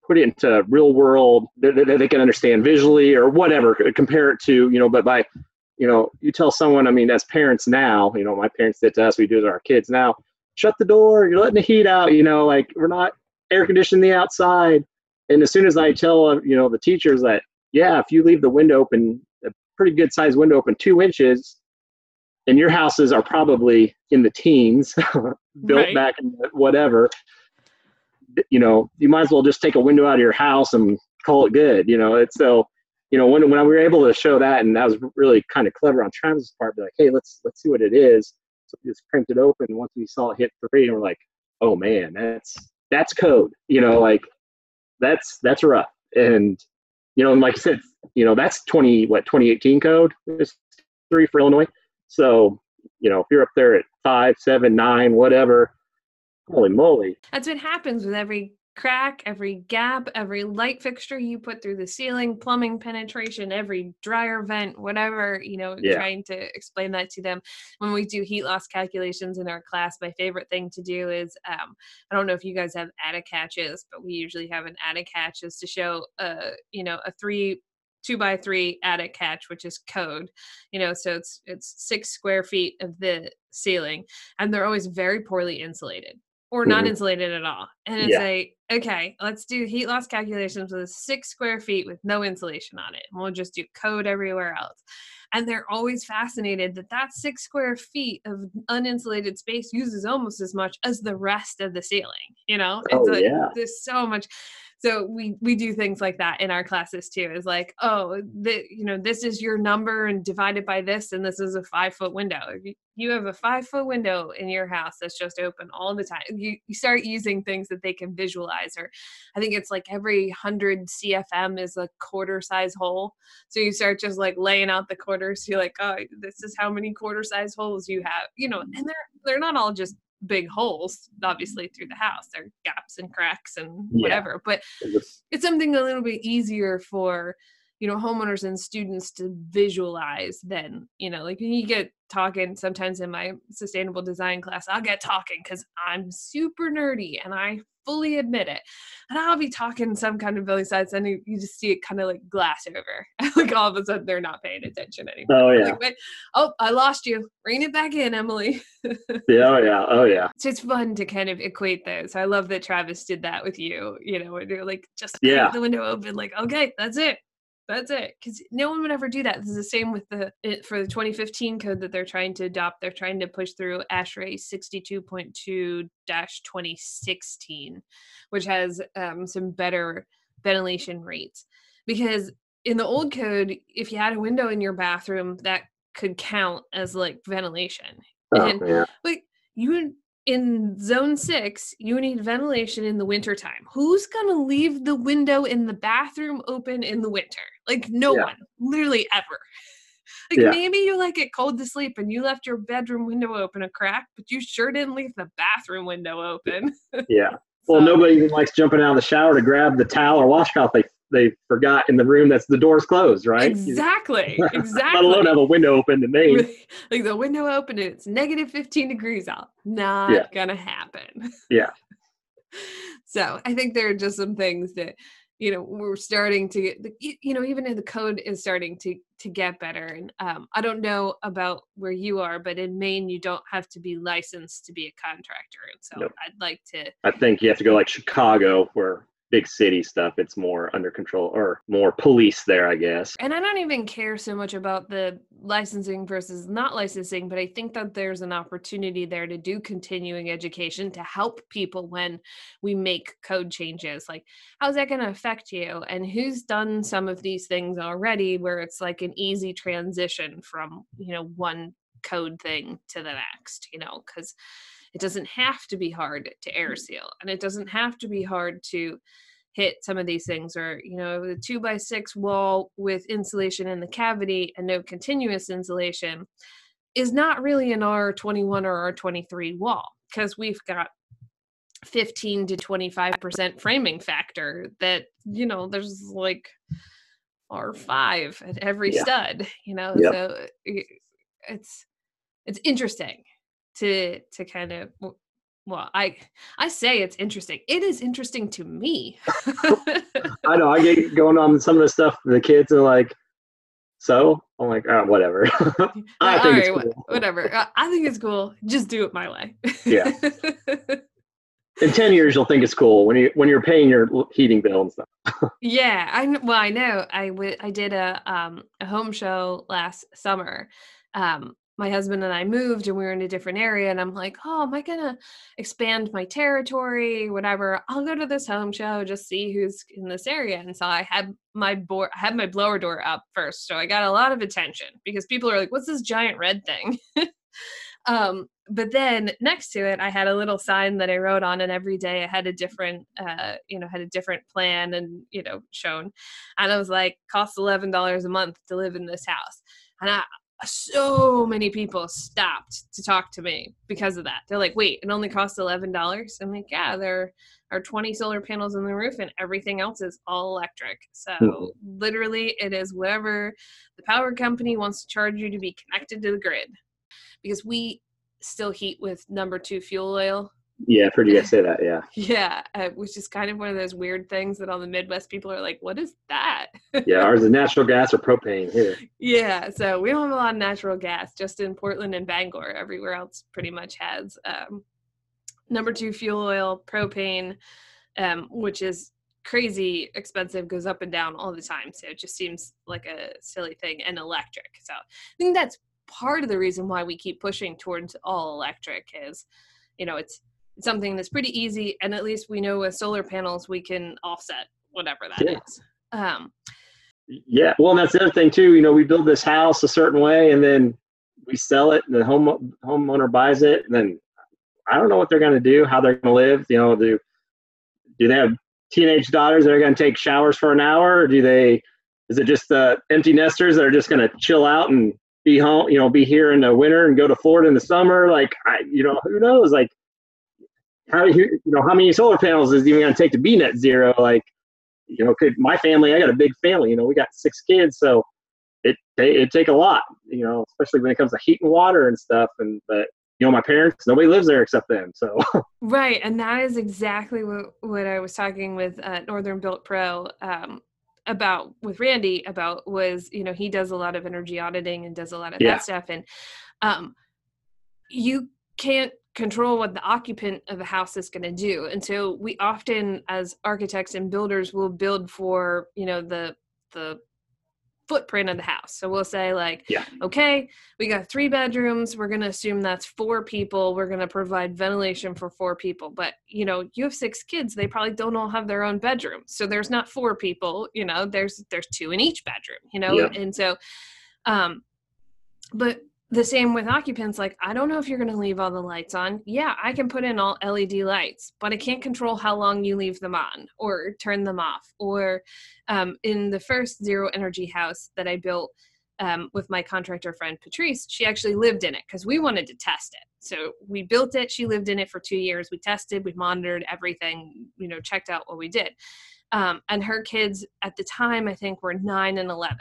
put it into real world that, that they can understand visually or whatever. Compare it to you know, but by you know, you tell someone. I mean, as parents now, you know, my parents did to us. We do to our kids now shut the door you're letting the heat out you know like we're not air conditioning the outside. And as soon as I tell uh, you know the teachers that yeah, if you leave the window open, a pretty good sized window open two inches, and your houses are probably in the teens, built right. back in whatever, you know, you might as well just take a window out of your house and call it good. You know, it's so you know when when we were able to show that, and that was really kind of clever on Travis's part. Be like, hey, let's let's see what it is. So we just cranked it open. Once we saw it hit three, and we're like, oh man, that's that's code you know like that's that's rough and you know and like i said you know that's 20 what 2018 code is three for illinois so you know if you're up there at five seven nine whatever holy moly that's what happens with every crack, every gap, every light fixture you put through the ceiling, plumbing penetration, every dryer vent, whatever, you know, yeah. trying to explain that to them. When we do heat loss calculations in our class, my favorite thing to do is um, I don't know if you guys have attic hatches, but we usually have an attic hatch is to show uh, you know, a three two by three attic hatch, which is code, you know, so it's it's six square feet of the ceiling, and they're always very poorly insulated or not mm-hmm. insulated at all. And it's yeah. like, okay, let's do heat loss calculations with six square feet with no insulation on it. And we'll just do code everywhere else. And they're always fascinated that that six square feet of uninsulated space uses almost as much as the rest of the ceiling. You know, oh, it's like, yeah. there's so much so we we do things like that in our classes too is like oh the, you know this is your number and divided by this and this is a five foot window. If you, have a five foot window in your house that's just open all the time you, you start using things that they can visualize or i think it's like every 100 cfm is a quarter size hole. So you start just like laying out the quarters you're like oh this is how many quarter size holes you have you know mm. and they're they're not all just big holes obviously through the house there are gaps and cracks and whatever yeah. but it's something a little bit easier for you know homeowners and students to visualize then you know like when you get talking sometimes in my sustainable design class i'll get talking because i'm super nerdy and i fully admit it and i'll be talking some kind of building science and you, you just see it kind of like glass over like all of a sudden they're not paying attention anymore. Oh yeah. like, oh i lost you. Bring it back in emily. Yeah oh yeah oh yeah. So it's fun to kind of equate those. I love that travis did that with you you know you're like just yeah. the window open like okay that's it that's it. Because no one would ever do that. This is the same with the it, for the 2015 code that they're trying to adopt. They're trying to push through ASHRAE 62.2-2016, which has um, some better ventilation rates. Because in the old code, if you had a window in your bathroom, that could count as like ventilation. Oh, and, yeah. But you in zone six, you need ventilation in the winter time. Who's gonna leave the window in the bathroom open in the winter? Like no yeah. one, literally ever. Like yeah. maybe you like it cold to sleep and you left your bedroom window open a crack, but you sure didn't leave the bathroom window open. yeah. Well, so, nobody even likes jumping out of the shower to grab the towel or washcloth they they forgot in the room that's the door's closed, right? Exactly. Exactly. Let alone have a window open to me. like the window open and it's negative 15 degrees out. Not yeah. gonna happen. Yeah. so I think there are just some things that you know we're starting to get you know even in the code is starting to to get better and um, i don't know about where you are but in maine you don't have to be licensed to be a contractor and so nope. i'd like to i think you have to go like chicago where big city stuff it's more under control or more police there i guess. And i don't even care so much about the licensing versus not licensing but i think that there's an opportunity there to do continuing education to help people when we make code changes. Like how's that going to affect you? And who's done some of these things already where it's like an easy transition from you know one code thing to the next you know because it doesn't have to be hard to air mm. seal and it doesn't have to be hard to hit some of these things or you know the two by six wall with insulation in the cavity and no continuous insulation is not really an r21 or r23 wall because we've got 15 to 25% framing factor that you know there's like r5 at every yeah. stud you know yep. so it's it's interesting to to kind of well i i say it's interesting. It is interesting to me. I know i get going on some of the stuff the kids are like so? I'm like oh, whatever. I think right, cool. whatever. I think it's cool. Just do it my way. Yeah. In 10 years you'll think it's cool when you when you're paying your heating bill and stuff. Yeah i well i know. I w- i did a um a home show last summer um my husband and I moved and we were in a different area and I'm like, "Oh, am I going to expand my territory, whatever. I'll go to this home show just see who's in this area." And so I had my board I had my blower door up first. So I got a lot of attention because people are like, "What's this giant red thing?" um, but then next to it, I had a little sign that I wrote on, and every day I had a different, uh, you know, had a different plan and you know shown, and I was like, costs eleven dollars a month to live in this house, and I so many people stopped to talk to me because of that. They're like, wait, it only costs $11? I'm like, yeah, there are 20 solar panels on the roof and everything else is all electric. So mm-hmm. literally, it is whatever the power company wants to charge you to be connected to the grid. Because we still heat with number two fuel oil yeah, pretty. I say that. Yeah. yeah, uh, which is kind of one of those weird things that all the Midwest people are like, "What is that?" yeah, ours is natural gas or propane here. Yeah, so we don't have a lot of natural gas, just in Portland and Bangor. Everywhere else pretty much has um, number two fuel oil, propane, um, which is crazy expensive, goes up and down all the time. So it just seems like a silly thing, and electric. So I think that's part of the reason why we keep pushing towards all electric is, you know, it's something that's pretty easy and at least we know with solar panels we can offset whatever that yeah. is. Um, yeah well that's the other thing too you know we build this house a certain way and then we sell it and the home homeowner buys it and then i don't know what they're going to do how they're going to live you know do do they have teenage daughters that are going to take showers for an hour or do they is it just uh, empty nesters that are just going to chill out and be home you know be here in the winter and go to florida in the summer like i you know who knows like how you know how many solar panels is even going to take to be net zero? Like, you know, could my family? I got a big family. You know, we got six kids, so it it take a lot. You know, especially when it comes to heat and water and stuff. And but you know, my parents, nobody lives there except them. So right, and that is exactly what what I was talking with uh, Northern Built Pro. Um, about with Randy about was you know he does a lot of energy auditing and does a lot of yeah. that stuff and um you can't control what the occupant of the house is going to do. And so we often as architects and builders will build for you know the the footprint of the house. So we'll say like yeah. okay we got three bedrooms. We're going to assume that's four people. We're going to provide ventilation for four people. But you know you have six kids. They probably don't all have their own bedroom. So there's not four people you know there's there's two in each bedroom you know? Yeah. and so um but the same with occupants like i don't know if you're going to leave all the lights on. Yeah i can put in all led lights but i can't control how long you leave them on or turn them off or um, in the first zero energy house that i built um, with my contractor friend patrice she actually lived in it because we wanted to test it. So we built it she lived in it for two years we tested we monitored everything you know checked out what we did. Um, and her kids at the time i think were 9 and 11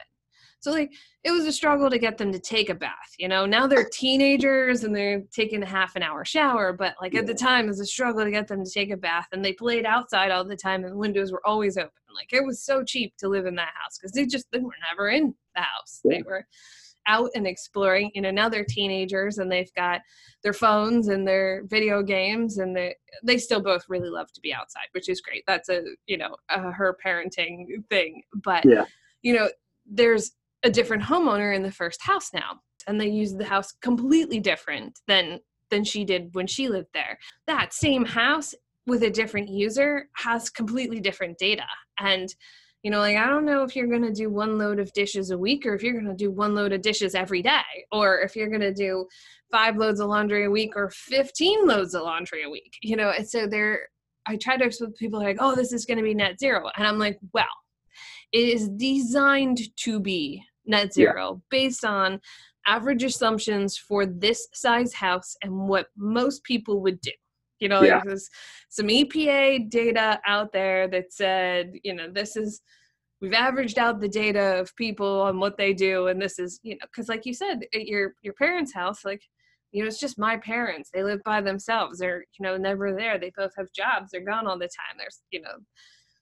so like it was a struggle to get them to take a bath, you know. Now they're teenagers and they're taking a half an hour shower, but like at the time it was a struggle to get them to take a bath and they played outside all the time and the windows were always open. Like it was so cheap to live in that house because they just they were never in the house. They were out and exploring you know now they're teenagers and they've got their phones and their video games and they they still both really love to be outside which is great that's a you know a her parenting thing but yeah. you know there's a different homeowner in the first house now and they use the house completely different than than she did when she lived there. That same house with a different user has completely different data and you know like i don't know if you're going to do one load of dishes a week or if you're going to do one load of dishes every day or if you're going to do five loads of laundry a week or 15 loads of laundry a week you know? And so there i try to explain to people like oh this is going to be net zero and i'm like well it is designed to be net zero yeah. based on average assumptions for this size house and what most people would do you know, yeah. there's some EPA data out there that said, you know, this is we've averaged out the data of people and what they do, and this is, you know, because like you said, at your your parents' house, like, you know, it's just my parents. They live by themselves. They're, you know, never there. They both have jobs. They're gone all the time. There's, you know,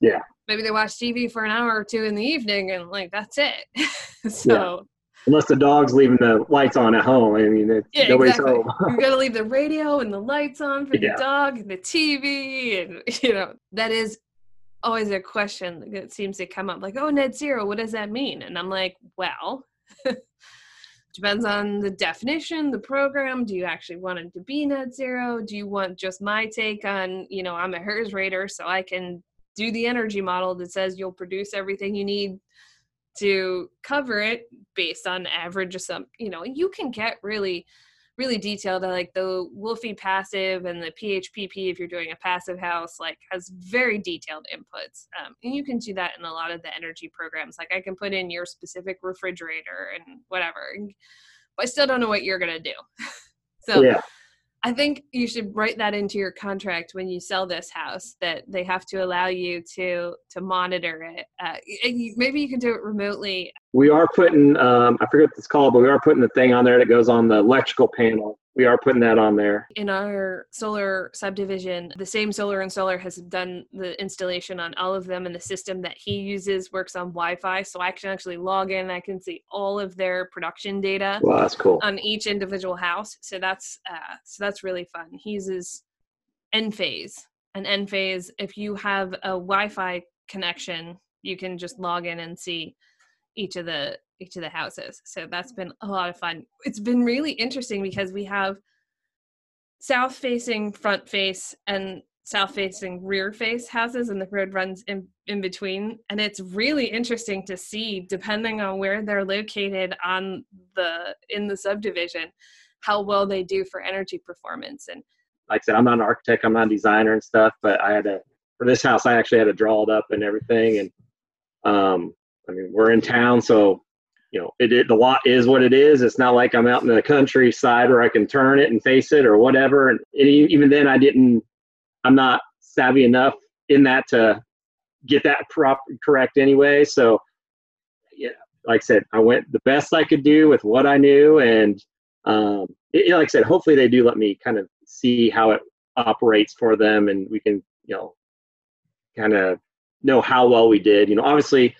yeah. Maybe they watch TV for an hour or two in the evening, and like that's it. so unless the dog's leaving the lights on at home. I mean, yeah, nobody's exactly. home. you got to leave the radio and the lights on for yeah. the dog and the TV, and you know that is always a question that seems to come up. Like, oh, net zero, what does that mean? And I'm like, well. depends on the definition the program do you actually want it to be net zero do you want just my take on you know i'm a HERS rater so i can do the energy model that says you'll produce everything you need to cover it based on average some you know you can get really really detailed like the WUFI Passive and the PHPP if you're doing a passive house like has very detailed inputs um, and you can do that in a lot of the energy programs like i can put in your specific refrigerator and whatever i still don't know what you're going to do so yeah. I think you should write that into your contract when you sell this house that they have to allow you to to monitor it. Uh, maybe you can do it remotely. We are putting um, I forget what it's called, but we are putting the thing on there that goes on the electrical panel we are putting that on there. In our solar subdivision, the same solar installer has done the installation on all of them, and the system that he uses works on Wi Fi. So I can actually log in, I can see all of their production data wow, that's cool. on each individual house. So that's uh, so that's really fun. He uses Enphase. And Enphase, if you have a Wi Fi connection, you can just log in and see each of the each of the houses. So that's been a lot of fun. It's been really interesting because we have south facing front face and south facing rear face houses and the road runs in, in between and it's really interesting to see depending on where they're located on the in the subdivision how well they do for energy performance and like i said i'm not an architect i'm not a designer and stuff but i had to for this house i actually had to draw it up and everything and um i mean we're in town so you know, it, it, the lot is what it is. It's not like I'm out in the countryside where I can turn it and face it or whatever. And it, even then, I didn't. I'm not savvy enough in that to get that prop correct anyway. So, yeah, like I said, I went the best I could do with what I knew, and um, it, like I said, hopefully they do let me kind of see how it operates for them, and we can, you know, kind of know how well we did. You know, obviously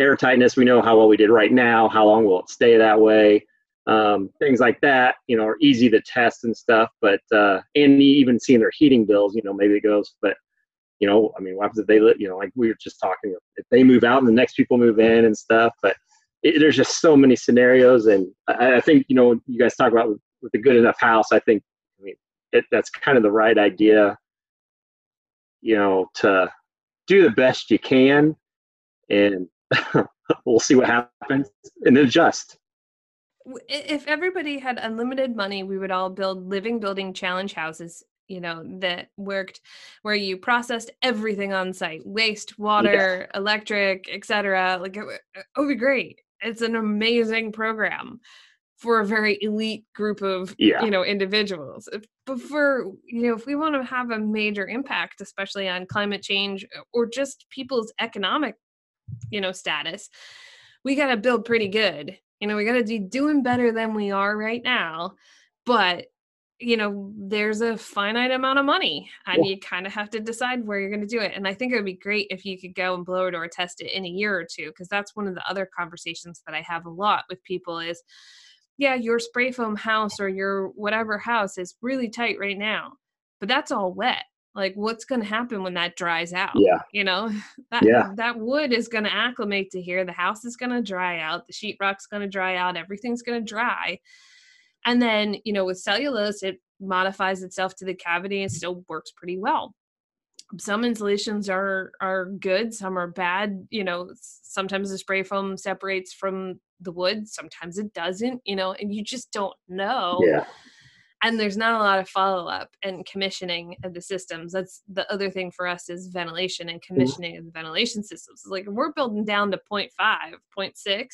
airtightness, we know how well we did right now. How long will it stay that way? Um, things like that, you know, are easy to test and stuff. But uh, and even seeing their heating bills, you know, maybe it goes. But you know, I mean, what happens if they, you know, like we were just talking, if they move out and the next people move in and stuff. But it, there's just so many scenarios, and I, I, think you know, you guys talk about with, with a good enough house. I think, I mean, it, that's kind of the right idea. You know, to do the best you can, and we'll see what happens and adjust. If everybody had unlimited money, we would all build living building challenge houses, you know, that worked where you processed everything on site, waste, water, yeah. electric, etc. Like it, it would be great. It's an amazing program for a very elite group of yeah. you know individuals but for you know if we want to have a major impact especially on climate change or just people's economic you know status we got to build pretty good you know we got to be doing better than we are right now but you know there's a finite amount of money and yeah. you kind of have to decide where you're going to do it and i think it would be great if you could go and blow it or test it in a year or two because that's one of the other conversations that i have a lot with people is yeah, your spray foam house or your whatever house is really tight right now, but that's all wet. Like, what's going to happen when that dries out? Yeah. You know, that, Yeah. that wood is going to acclimate to here. The house is going to dry out. The sheetrock's going to dry out. Everything's going to dry. And then, you know, with cellulose, it modifies itself to the cavity and still works pretty well some insulations are are good some are bad you know sometimes the spray foam separates from the wood sometimes it doesn't you know and you just don't know Yeah. And there's not a lot of follow up and commissioning of the systems that's the other thing for us is ventilation and mm-hmm. commissioning of the ventilation systems like we're building down to 0.5 0.6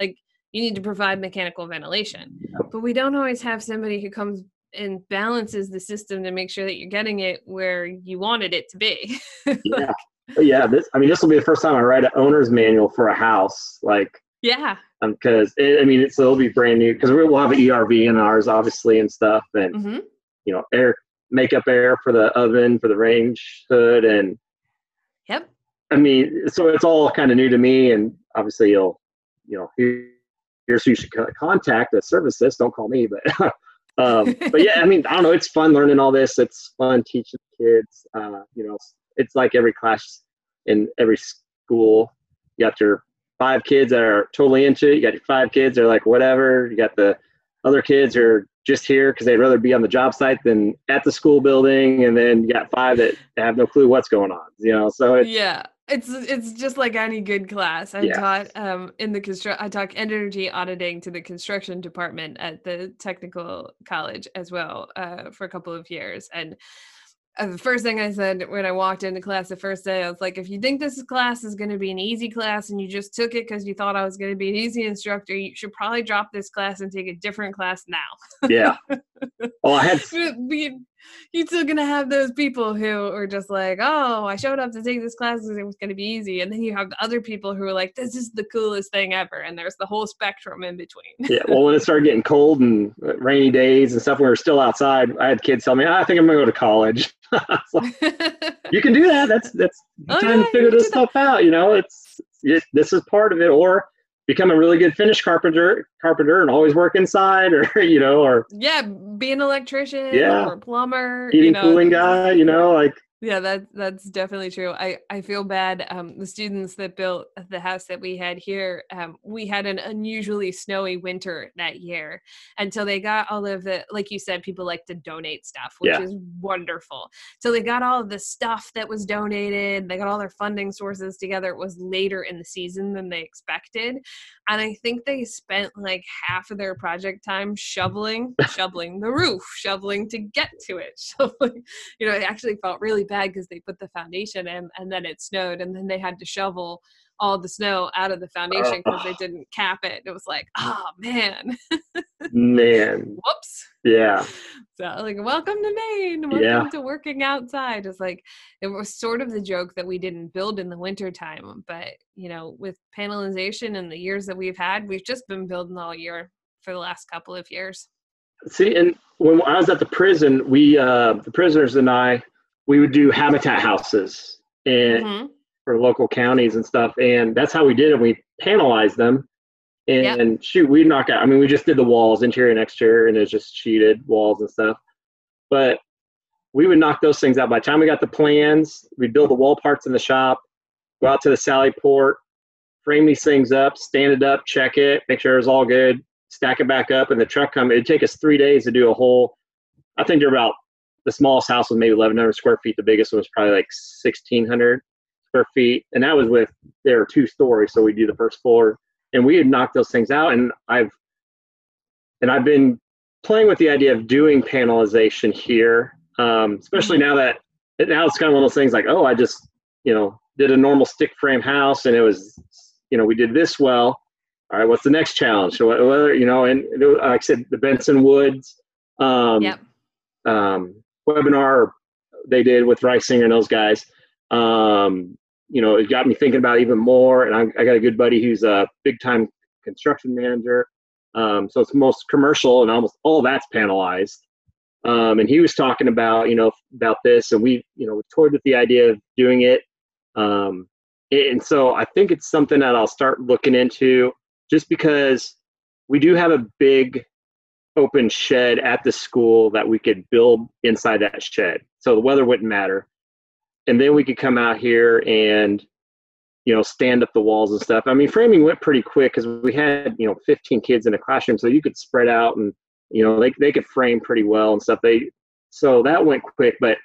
like you need to provide mechanical ventilation but we don't always have somebody who comes and balances the system to make sure that you're getting it where you wanted it to be Yeah. Yeah. This. I mean, this will be the first time I write an owner's manual for a house. Like, yeah um, because I mean, it's it'll be brand new because we will have an ERV in ours, obviously, and stuff, and hmm you know, air makeup air for the oven for the range hood, and yep I mean, so it's all kind of new to me, and obviously, you'll, you know, here, here's who you should contact to service this. Don't call me, but, um, but yeah, I mean, I don't know. It's fun learning all this. It's fun teaching kids. Uh, you know, it's, it's like every class in every school. You got your five kids that are totally into it. You got your five kids that are like whatever. You got the other kids who are just here because they'd rather be on the job site than at the school building, and then you got five that have no clue what's going on. You know, so it's yeah it's it's just like any good class i Yeah. taught um in the construct i taught energy auditing to the construction department at the technical college as well uh for a couple of years and Uh, the first thing I said when I walked into class the first day, I was like, if you think this class is going to be an easy class and you just took it because you thought I was going to be an easy instructor, you should probably drop this class and take a different class now. yeah. Oh, I had But You're still going to have those people who are just like, oh, I showed up to take this class because it was going to be easy. And then you have the other people who are like, this is the coolest thing ever. And there's the whole spectrum in between. yeah. Well, when it started getting cold and rainy days and stuff, when we were still outside, I had kids tell me, "Ah, "I think I'm gonna go to college." Like, you can do that. That's that's Oh, time yeah, to figure this do that. stuff out. You know, it's it, this is part of it, or become a really good finish carpenter, carpenter, and always work inside, or you know, or yeah, be an electrician Yeah. or plumber. heating you know, cooling guy. You know, like Yeah, that that's definitely true. I I feel bad. Um, the students that built the house that we had here, um, we had an unusually snowy winter that year until they got all of the, like you said, people like to donate stuff, which Yeah. is wonderful. So they got all of the stuff that was donated. They got all their funding sources together. It was later in the season than they expected, and I think they spent like half of their project time shoveling, shoveling the roof, shoveling to get to it, shoveling you know, it actually felt really bad because they put the foundation in and then it snowed and then they had to shovel all the snow out of the foundation because they Oh. didn't cap it. It was like, oh man, man, whoops. yeah, So like, welcome to Maine. Welcome Yeah. to working outside. It's like it was sort of the joke that we didn't build in the wintertime, but you know, with panelization and the years that we've had, we've just been building all year for the last couple of years. See, and when I was at the prison, we uh, the prisoners and I, we would do habitat houses and Mhm. for local counties and stuff, and that's how we did it. We panelized them, and Yep. shoot, we knock out. I mean, we just did the walls, interior and exterior, and it's just sheeted walls and stuff. But we would knock those things out. By the time we got the plans, we'd build the wall parts in the shop, go out to the Sally Port, frame these things up, stand it up, check it, make sure it was all good, stack it back up, and the truck come. It'd take us three days to do a whole. I think they're about the smallest house was maybe 1,100 square feet. The biggest one was probably like 1,600 square feet, and that was with they were two stories. So we do the first floor, and we had knocked those things out. And I've and I've been playing with the idea of doing panelization here, um, especially now that now it's kind of one of those things like, oh, I just you know did a normal stick frame house, and it was you know we did this well. All right, what's the next challenge? So whether you know, and like I said, the Bensonwood's um, Yep. um, webinar they did with Risinger and those guys. Um, you know, it got me thinking about even more. And I, I got a good buddy who's a big time construction manager. Um, so it's most commercial and almost all that's panelized. Um, and he was talking about, you know, about this and we, you know, toyed with the idea of doing it. Um, and so I think it's something that I'll start looking into just because we do have a big open shed at the school that we could build inside that shed. So the weather wouldn't matter. And then we could come out here and, you know, stand up the walls and stuff. I mean, framing went pretty quick because we had, you know, 15 kids in a classroom. So you could spread out and, you know, they, they could frame pretty well and stuff. They, so that went quick. But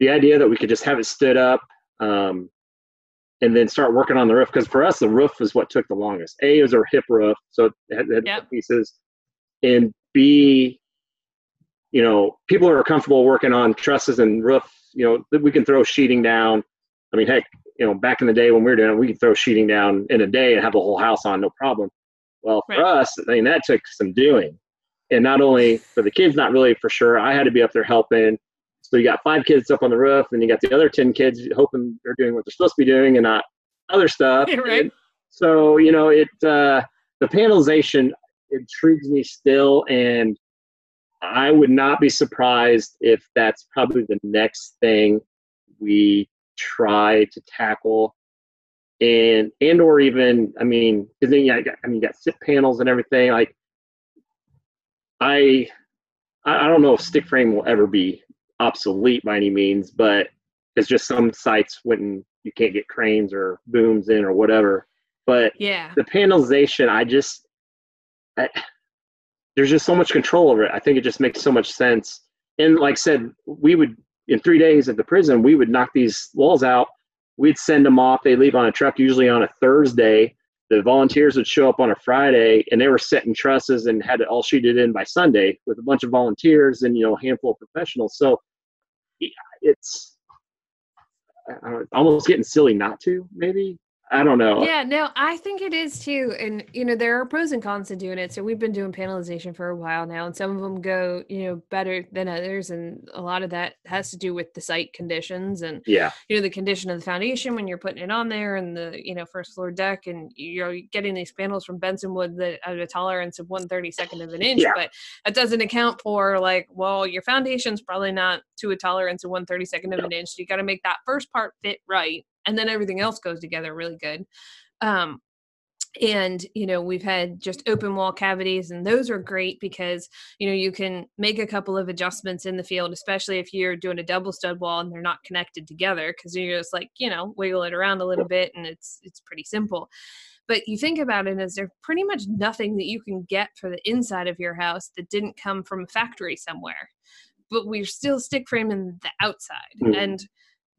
the idea that we could just have it stood up um, and then start working on the roof, because for us, the roof is what took the longest. A is our hip roof. So it had, had Yep. pieces. And B, you know, people are comfortable working on trusses and roof, you know, that we can throw sheeting down. I mean, heck, you know, back in the day when we were doing it, we could throw sheeting down in a day and have the whole house on, no problem. Well, for Right. us, I mean, that took some doing. And not only for the kids, not really for sure. I had to be up there helping. So you got five kids up on the roof, and you got the other 10 kids hoping they're doing what they're supposed to be doing and not other stuff. Right. And so, you know, it, uh, the panelization intrigues me still. And I would not be surprised if that's probably the next thing we try to tackle. And, and or even, I mean, because then you got, I mean, you got SIP panels and everything. Like, I, I I don't know if stick frame will ever be obsolete by any means, but it's just some sites when you can't get cranes or booms in or whatever. But Yeah. the panelization, I just, I, there's just so much control over it. I think it just makes so much sense. And like I said, we would in three days at the prison, we would knock these walls out. We'd send them off. They leave on a truck, usually on a Thursday. The volunteers would show up on a Friday, and they were setting trusses and had it all sheeted in by Sunday with a bunch of volunteers and you know a handful of professionals. So it's know, almost getting silly not to. Maybe I don't know. Yeah, no, I think it is too. And, you know, there are pros and cons to doing it. So we've been doing panelization for a while now, and some of them go, you know, better than others. And a lot of that has to do with the site conditions and, Yeah, you know, the condition of the foundation when you're putting it on there and the, you know, first floor deck. And you're getting these panels from Bensonwood that have a tolerance of 132nd of an inch. Yeah. But that doesn't account for, like, well, your foundation's probably not to a tolerance of 132nd of an inch. So you got to make that first part fit right. And then everything else goes together really good. Um and you know we've had just open wall cavities and those are great because you know you can make a couple of adjustments in the field especially if you're doing a double stud wall and they're not connected together because you're just like you know wiggle it around a little bit and it's it's pretty simple. But you think about it as there's pretty much nothing that you can get for the inside of your house that didn't come from a factory somewhere? But we're still stick framing the outside Mm. and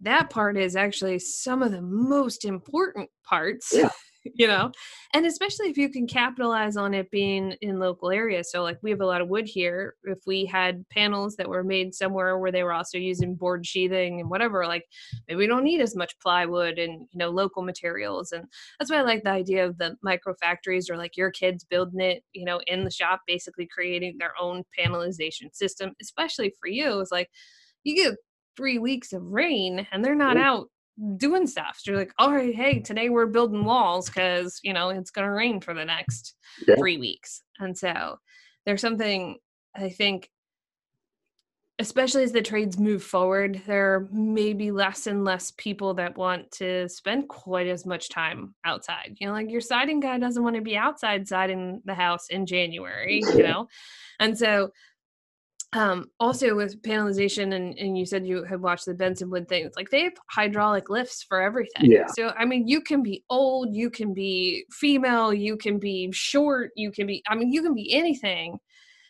that part is actually some of the most important parts Yeah. you know? And especially if you can capitalize on it being in local areas. So like we have a lot of wood here. If we had panels that were made somewhere where they were also using board sheathing and whatever like maybe we don't need as much plywood and you know local materials. And that's why i like the idea of the micro factories or like your kids building it you know in the shop basically creating their own panelization system especially for you. It's like you get three weeks of rain and they're not Yeah. out doing stuff. So you're like, oh, all right, hey, today we're building walls because you know it's gonna rain for the next Yeah. three weeks. And so there's something I think especially as the trades move forward, there may be less and less people that want to spend quite as much time outside. You know, like your siding guy doesn't want to be outside siding the house in January, you know? And so um also with panelization and, and you said you had watched the Bensonwood thing it's like they have hydraulic lifts for everything Yeah. so i mean you can be old you can be female you can be short you can be i mean you can be anything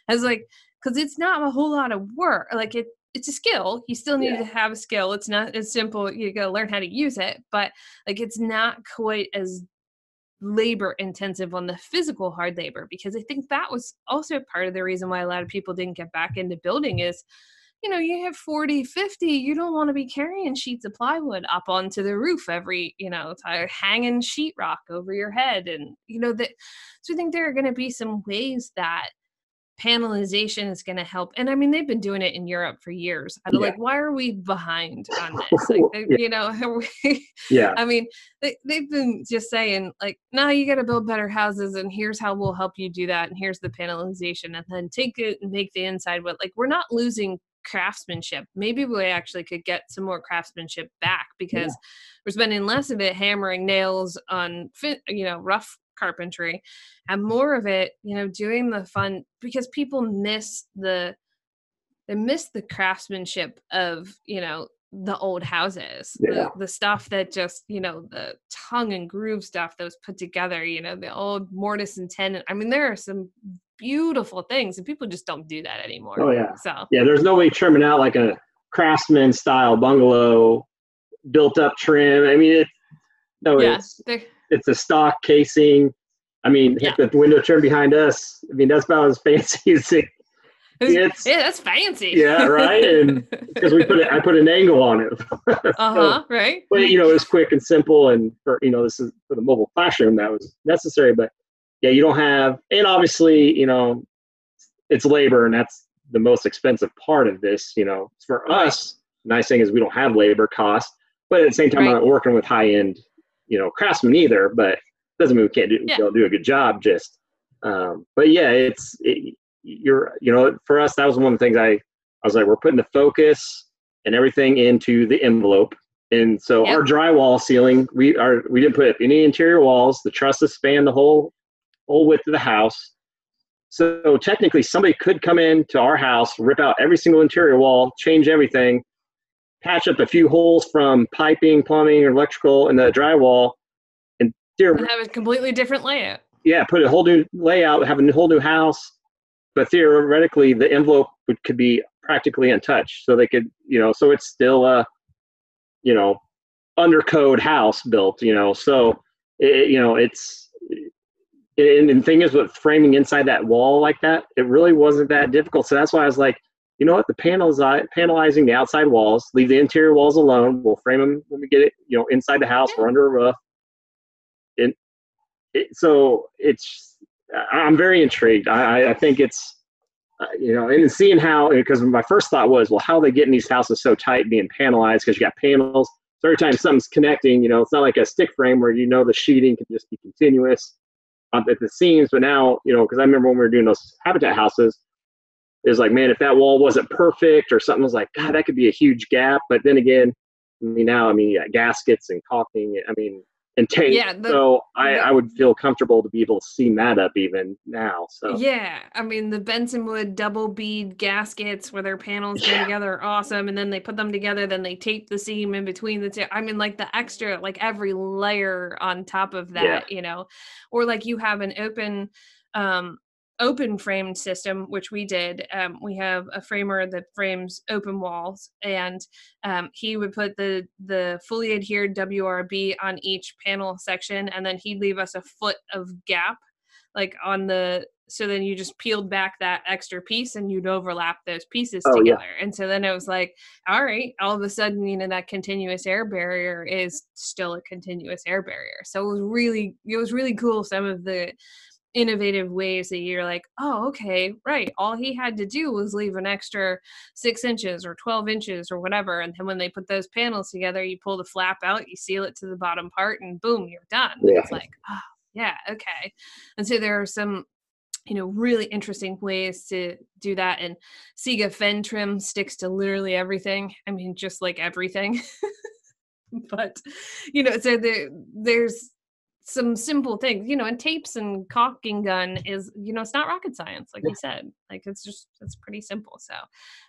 as like because it's not a whole lot of work like it it's a skill you still need Yeah. to have a skill it's not as simple you gotta learn how to use it but like it's not quite as labor intensive on the physical hard labor because i think that was also part of the reason why a lot of people didn't get back into building is you know you have 40 50 you don't want to be carrying sheets of plywood up onto the roof every you know hanging sheetrock over your head and you know that so i think there are going to be some ways that panelization is going to help and i mean they've been doing it in europe for years I don't Yeah. like why are we behind on this like they- Yeah. you know we- Yeah. I mean, they, they've been just saying, like, nah, you got to build better houses, and here's how we'll help you do that, and here's the panelization, and then take it and make the inside what, like, we're not losing craftsmanship. Maybe we actually could get some more craftsmanship back because we're spending less of it hammering nails on, fit, you know, rough carpentry and more of it you know doing the fun because people miss the they miss the craftsmanship of you know the old houses Yeah. the, the stuff that just you know the tongue and groove stuff that was put together you know the old mortise and tenon i mean there are some beautiful things and people just don't do that anymore Oh, yeah. so Yeah, there's no way trimming out like a craftsman style bungalow, built up trim. I mean, it, no, yeah it's it's a stock casing. I mean, Yeah. the window trim behind us. I mean, that's about as fancy as it It's- yeah that's fancy Yeah, right? And- because we put it. I put an angle on it. uh-huh right but you know, it was quick and simple, and for you know, this is for the mobile classroom that was necessary. But yeah, you don't have, and obviously, you know, it's labor, and that's the most expensive part of this. You know, for us, nice thing is we don't have labor costs, but at the same time, Right. I'm not working with high end, you know, craftsman either. But doesn't mean we can't do Yeah. they'll do a good job. Just, um, but yeah, it's it, you're you know, for us, that was one of the things I I was like, we're putting the focus and everything into the envelope. And so Yep. our drywall ceiling, we are we didn't put up any interior walls. The trusses span the whole whole width of the house. So technically, somebody could come in to our house, rip out every single interior wall, change everything, patch up a few holes from piping, plumbing, or electrical in the drywall, and theor- and have a completely different layout yeah, put a whole new layout, have a whole new house. But theoretically, the envelope would, could be practically untouched. So they could, you know, so it's still a, you know, under code house built, you know. So, it, you know, it's, and, and the thing is with framing inside that wall like that, it really wasn't that difficult. So that's why I was like, you know what, the panels, panelizing the outside walls, leave the interior walls alone. We'll frame them when we get it, you know, inside the house or under a roof. And it, so it's, I'm very intrigued. I, I- I think it's, uh, you know, and seeing how, because my first thought was, well, how are they getting these houses so tight being panelized? Because you got panels. So every time something's connecting, you know, it's not like a stick frame where you know the sheeting can just be continuous um, at the seams. But now, you know, because I remember when we were doing those habitat houses, it was like, man, if that wall wasn't perfect or something was like, God, that could be a huge gap. But then again, I mean, now, I mean, got gaskets and caulking. I mean, and tape. Yeah, the- so I, the- I would feel comfortable to be able to seam that up even now. So Yeah, I mean the Bensonwood double bead gaskets where their panels go Yeah. together are awesome, and then they put them together, then they tape the seam in between the two. I mean, like the extra, like every layer on top of that, Yeah. you know, or like you have an open, um, open framed system, which we did. Um, we have a framer that frames open walls, and um, he would put the the fully adhered WRB on each panel section, and then he'd leave us a foot of gap like on the so then you just peeled back that extra piece and you'd overlap those pieces Oh, yeah. together and so then it was like all right all of a sudden you know that continuous air barrier is still a continuous air barrier so it was really it was really cool some of the innovative ways that you're like oh okay right all he had to do was leave an extra six inches or 12 inches or whatever and then when they put those panels together you pull the flap out you seal it to the bottom part and boom you're done. Yeah. it's like oh yeah okay. And so there are some you know really interesting ways to do that and SIGA Fentrim sticks to literally everything I mean just like everything. But you know so there there's some simple things you know and tapes and caulking gun is you know it's not rocket science like you said like it's just it's pretty simple so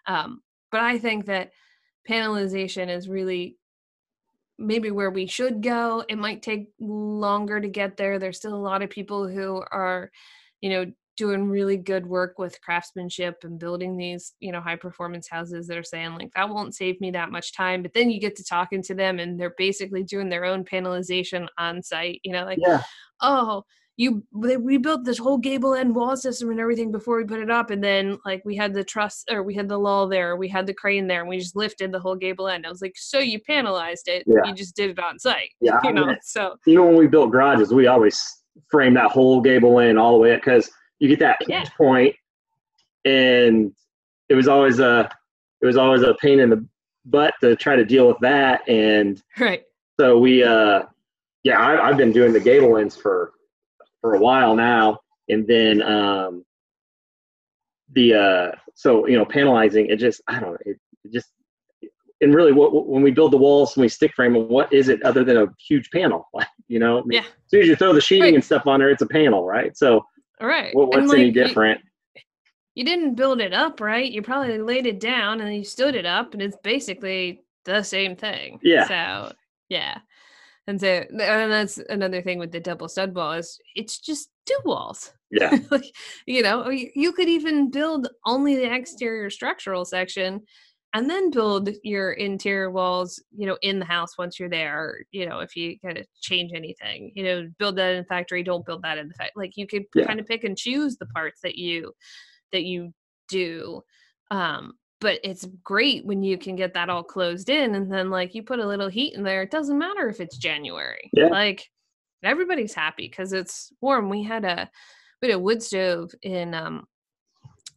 um but I think that panelization is really maybe where we should go. It might take longer to get there. There's still a lot of people who are, you know, doing really good work with craftsmanship and building these, you know, high performance houses that are saying like that won't save me that much time. But then you get to talking to them and they're basically doing their own panelization on site, you know, like, yeah, oh, you we built this whole gable end wall system and everything before we put it up and then like we had the truss or we had the lull there we had the crane there and we just lifted the whole gable end i was like so you panelized it Yeah. you just did it on site yeah. I you mean, know so even when we built garages, we always frame that whole gable end all the way up because you get that Yeah. pinch point, and it was always a it was always a pain in the butt to try to deal with that. And right so we, uh, yeah, I, I've been doing the gable ends for for a while now, and then um, the uh, so you know panelizing it just I don't know it, it just and really what when we build the walls and we stick frame them what is it other than a huge panel like You know, yeah. As soon as you throw the sheeting Right. and stuff on there, it's a panel, right? So All right. And, what's any like, you- different? you didn't build it up, right? You probably laid it down and then you stood it up, and it's basically the same thing. Yeah. So yeah, and so and that's another thing with the double stud wall is it's just two walls. Yeah, like you know, you, you could even build only the exterior structural section. And then build your interior walls, you know, in the house once you're there. You know, if you kind of change anything, you know, build that in the factory. Don't build that in the factory. Like you could Yeah. kind of pick and choose the parts that you that you do um but it's great when you can get that all closed in and then like you put a little heat in there it doesn't matter if it's january Yeah. like everybody's happy because it's warm we had a we had a wood stove in um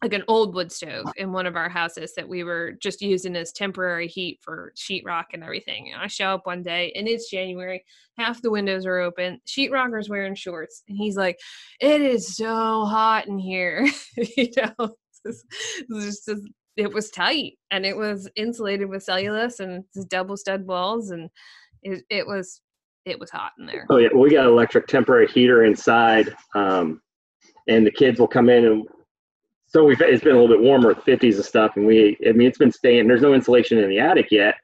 like an old wood stove in one of our houses that we were just using as temporary heat for sheetrock and everything. And I show up one day and it's January, half the windows are open, sheetrocker's wearing shorts, and he's like, "It is so hot in here," you know. It's just- it's just it was tight and it was insulated with cellulose and double stud walls and it, it was it was hot in there. Oh yeah, we got an electric temporary heater inside, um, and the kids will come in and so we've it's been a little bit warmer, 50s and stuff, and we I mean it's been staying. There's no insulation in the attic yet,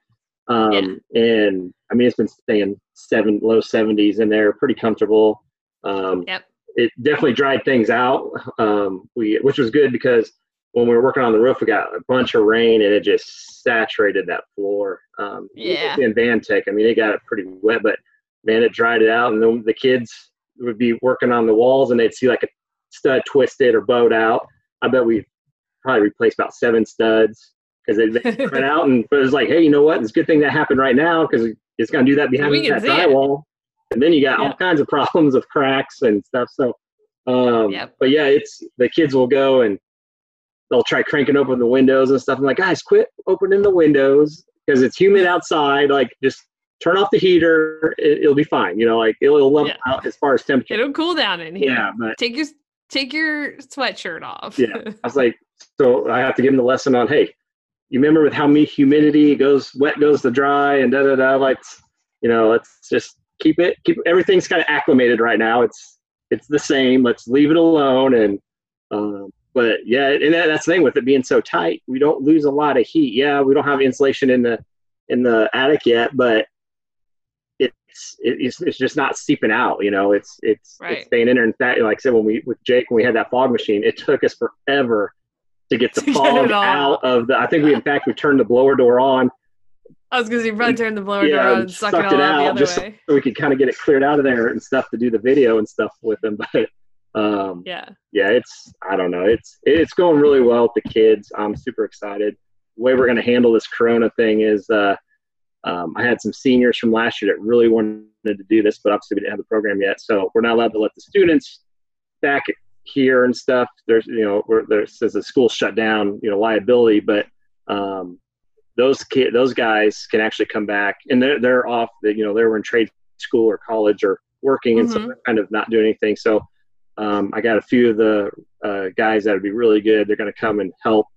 um, and I mean it's been staying seven low 70s in there, pretty comfortable. Um, Yep. It definitely dried things out, um, we which was good because when we were working on the roof, we got a bunch of rain and it just saturated that floor. Um, Yeah. AdvanTech, I mean it got it pretty wet, but man, it dried it out, and then the kids would be working on the walls, and they'd see like a stud twisted or bowed out. I bet we probably replaced about seven studs because they went out, and but it was like, hey, you know what? It's a good thing that happened right now because it's going to do that behind that see it. drywall, and then you got Yeah. all kinds of problems of cracks and stuff. So, um, Yep. but yeah, it's the kids will go and they'll try cranking open the windows and stuff. I'm like, guys, quit opening the windows because it's humid outside. Like, just turn off the heater. It, will be fine. You know, like it'll, it'll level Yeah. out as far as temperature. It'll cool down in here. Yeah, but Take your take your sweatshirt off. Yeah. I was like, so I have to give him the lesson on, hey, you remember with how me humidity goes wet goes to dry and da da da. Like, you know, let's just keep it keep everything's kind of acclimated right now. It's it's the same. Let's leave it alone. And um, but yeah, and that, that's the thing with it being so tight, we don't lose a lot of heat. Yeah, we don't have insulation in the in the attic yet, but it's it's, just not seeping out. You know, it's it's, Right. it's staying in there. In fact, like I said, when we with Jake when we had that fog machine, it took us forever to get the To fog all out of the. I think we in fact we turned the blower door on I was gonna say, you probably turn the blower Yeah, door on and and suck sucked it all it out, the other just- way. so we could kind of get it cleared out of there and stuff to do the video and stuff with them. But um, Yeah. yeah, it's I don't know. It's it's going really well with the kids. I'm super excited. The way we're going to handle this Corona thing is uh, um, I had some seniors from last year that really wanted to do this, but obviously we didn't have the program yet, so we're not allowed to let the students back here and stuff. There's you know where there says the school shut down, you know liability, but um, those kid those guys can actually come back and they're they're off. That You know they were in trade school or college or working, and so Mhm. they're kind of not doing anything. So um, I got a few of the uh, guys that would be really good. They're going to come and help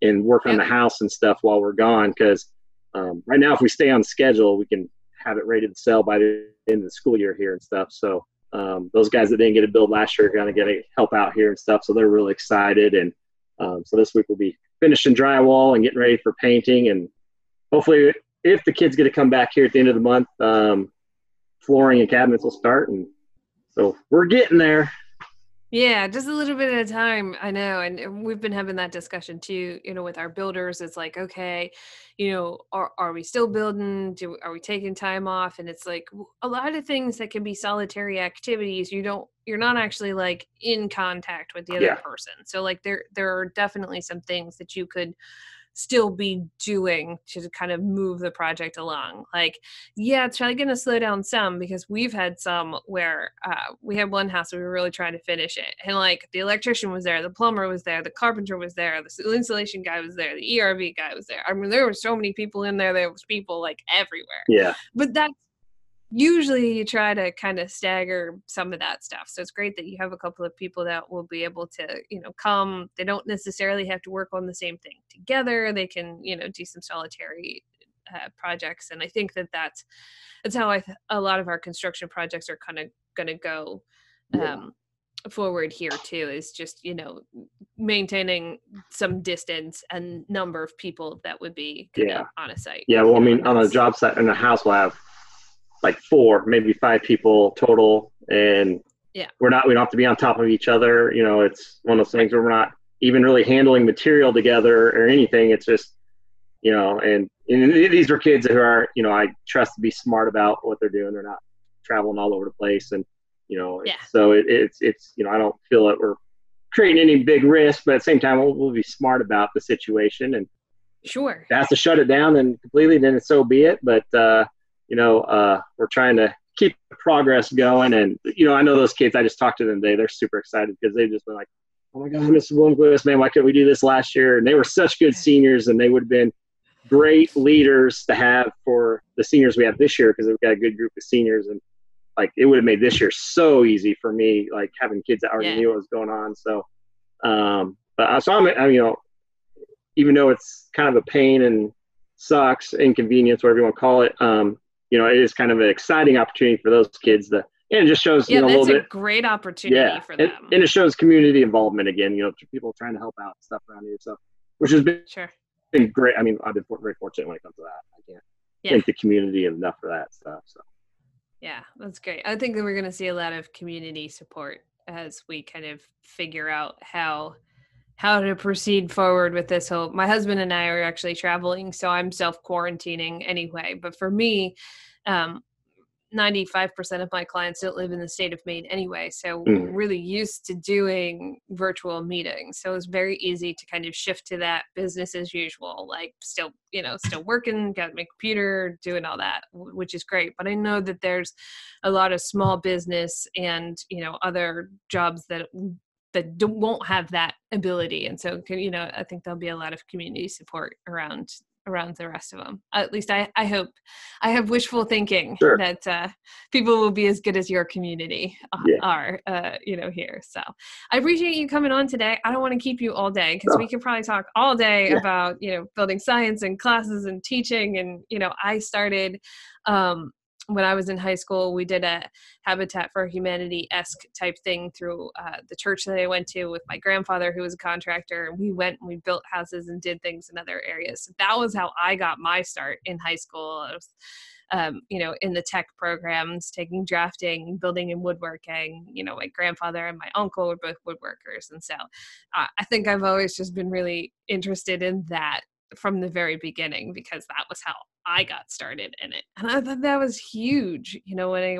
and work on the house and stuff while we're gone. Because um, right now, if we stay on schedule, we can have it ready to sell by the end of the school year here and stuff. So um, those guys that didn't get a build last year are going to get a help out here and stuff. So they're really excited. And um, so this week we'll be finishing drywall and getting ready for painting. And hopefully, if the kids get to come back here at the end of the month, um, flooring and cabinets will start. And so we're getting there. Yeah, just a little bit at a time. I know. And we've been having that discussion too, you know, with our builders. It's like, okay, you know, are, are we still building? Do are we taking time off? And it's like a lot of things that can be solitary activities. You don't you're not actually like in contact with the other Yeah. person. So like there there are definitely some things that you could still be doing to kind of move the project along. Like, yeah, it's probably going to slow down some because we've had some where uh, we had one house we were really trying to finish it. And like the electrician was there, the plumber was there, the carpenter was there, the insulation guy was there, the ERV guy was there. I mean, there were so many people in there, there was people like everywhere Yeah. but that's usually you try to kind of stagger some of that stuff. So it's great that you have a couple of people that will be able to you know come. They don't necessarily have to work on the same thing together. They can you know do some solitary uh, projects. And i think that that's that's how i th- a lot of our construction projects are kind of going to go um, forward here too is just you know maintaining some distance and number of people that would be yeah. on a site yeah well i mean on a job site in a house we'll have like four maybe five people total. And yeah. we're not we don't have to be on top of each other. You know it's one of those things where we're not even really handling material together or anything. It's just you know and, and these are kids who are you know i trust to be smart about what they're doing. They're not traveling all over the place. And you know yeah. so it, it's it's you know i don't feel that we're creating any big risk but at the same time we'll, we'll be smart about the situation. And sure. has to shut it down and completely then so be it. But uh you know uh we're trying to keep progress going and you know i know those kids i just talked to them today they're super excited because they've just been like oh my god mr bloomquist man why couldn't we do this last year and they were such good seniors and they would have been great leaders to have for the seniors we have this year because we've got a good group of seniors and like it would have made this year so easy for me, like having kids that already yeah. knew what was going on. So, um, but uh, so I'm, I, you know, even though it's kind of a pain and sucks, inconvenience, whatever you want to call it, um, you know, it is kind of an exciting opportunity for those kids to, and it just shows, yeah, you know, a little a bit, great opportunity yeah, for them. And, and it shows community involvement again, you know, people trying to help out stuff around here. So, which has been, sure. been great. I mean, I've been very fortunate when it comes to that. I can't yeah. thank the community enough for that stuff. So. Yeah, that's great. I think that we're going to see a lot of community support as we kind of figure out how how to proceed forward with this whole my husband and I are actually traveling so I'm self quarantining anyway but for me um 95% of my clients don't live in the state of Maine anyway. So mm. we're really used to doing virtual meetings. So it's very easy to kind of shift to that business as usual, like still, you know, still working, got my computer, doing all that, which is great. But I know that there's a lot of small business and, you know, other jobs that that don't, won't have that ability and so you know i think there'll be a lot of community support around around the rest of them. At least I, I hope. I have wishful thinking sure. that uh, people will be as good as your community yeah. are, uh, you know, here. So I appreciate you coming on today. I don't want to keep you all day because we could probably talk all day yeah. about, you know, building science and classes and teaching. And, you know, I started um, when I was in high school, we did a Habitat for Humanity esque type thing through uh, the church that I went to with my grandfather, who was a contractor. We went and we built houses and did things in other areas. So that was how I got my start in high school. Was, um, you know, in the tech programs, taking drafting, building and woodworking. You know, my grandfather and my uncle were both woodworkers. And so uh, I think I've always just been really interested in that from the very beginning because that was how I got started in it. And I thought that was huge. You know, when I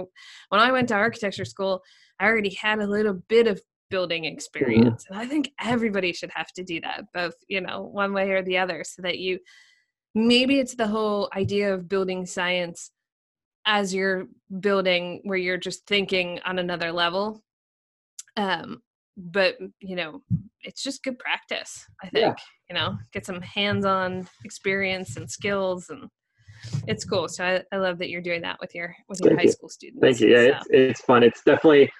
when I went to architecture school, I already had a little bit of building mm-hmm. experience. Mm-hmm. And I think everybody should have to do that, both, you know, one way or the other, so that you maybe it's the whole idea of building science as you're building where you're just thinking on another level. Um, but you know, it's just good practice, I think. Yeah. You know, get some hands-on experience and skills and it's cool. So I, I love that you're doing that with your with your Thank high you. school students. Thank you. Yeah, so. it's, it's fun. It's definitely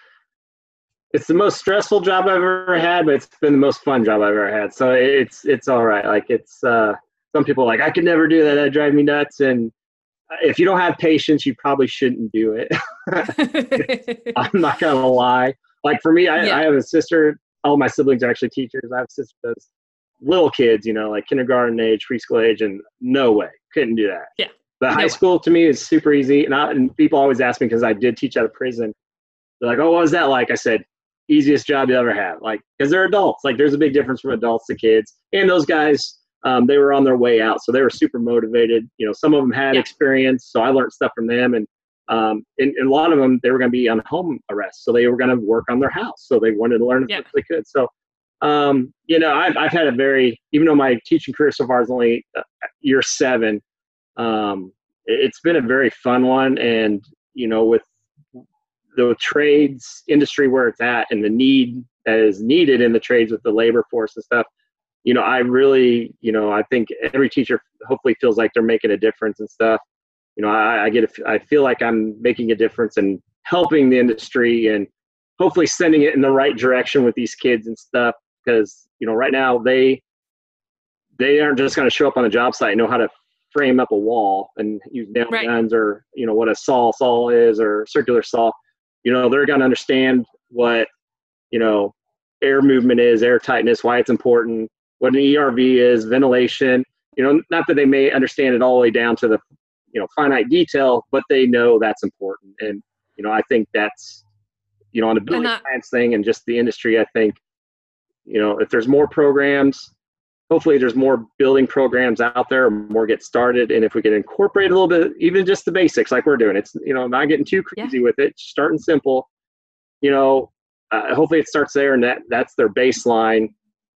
it's the most stressful job I've ever had, but it's been the most fun job I've ever had. So it's it's all right. Like it's uh, some people like I could never do that. That drive me nuts. And if you don't have patience, you probably shouldn't do it. I'm not gonna lie. Like for me, I, yeah. I have a sister. All my siblings are actually teachers. I have a sister that's little kids, you know, like kindergarten age, preschool age, and no way couldn't do that. Yeah. The no high way. school to me is super easy, and, I, and people always ask me because I did teach out of prison. They're like, "Oh, what was that like?" I said, "Easiest job you ever had." Like, because they're adults. Like, there's a big difference from adults to kids, and those guys. Um, they were on their way out, so they were super motivated. You know, some of them had yeah. experience, so I learned stuff from them, and um, and, and, a lot of them they were going to be on home arrest, so they were going to work on their house, so they wanted to learn as much as they could. So um, you know, I've, I've had a very, even though my teaching career so far is only uh, year seven, um, it's been a very fun one. And, you know, with the trades industry where it's at and the need that is needed in the trades with the labor force and stuff, you know, I really, you know, I think every teacher hopefully feels like they're making a difference and stuff. You know, I, I get, a, I feel like I'm making a difference and helping the industry and hopefully sending it in the right direction with these kids and stuff because you know right now they they aren't just going to show up on the job site and know how to frame up a wall and use nail Right. guns or you know what a saw saw is or circular saw. You know they're going to understand what you know air movement is, air tightness, why it's important, what an ERV is, ventilation. You know, not that they may understand it all the way down to the you know finite detail, but they know that's important. And you know, I think that's you know on the building science thing and just the industry. I think you know if there's more programs hopefully there's more building programs out there more get started. And if we can incorporate a little bit even just the basics like we're doing it's you know not getting too Yeah. crazy with it starting simple. You know uh, hopefully it starts there and that that's their baseline.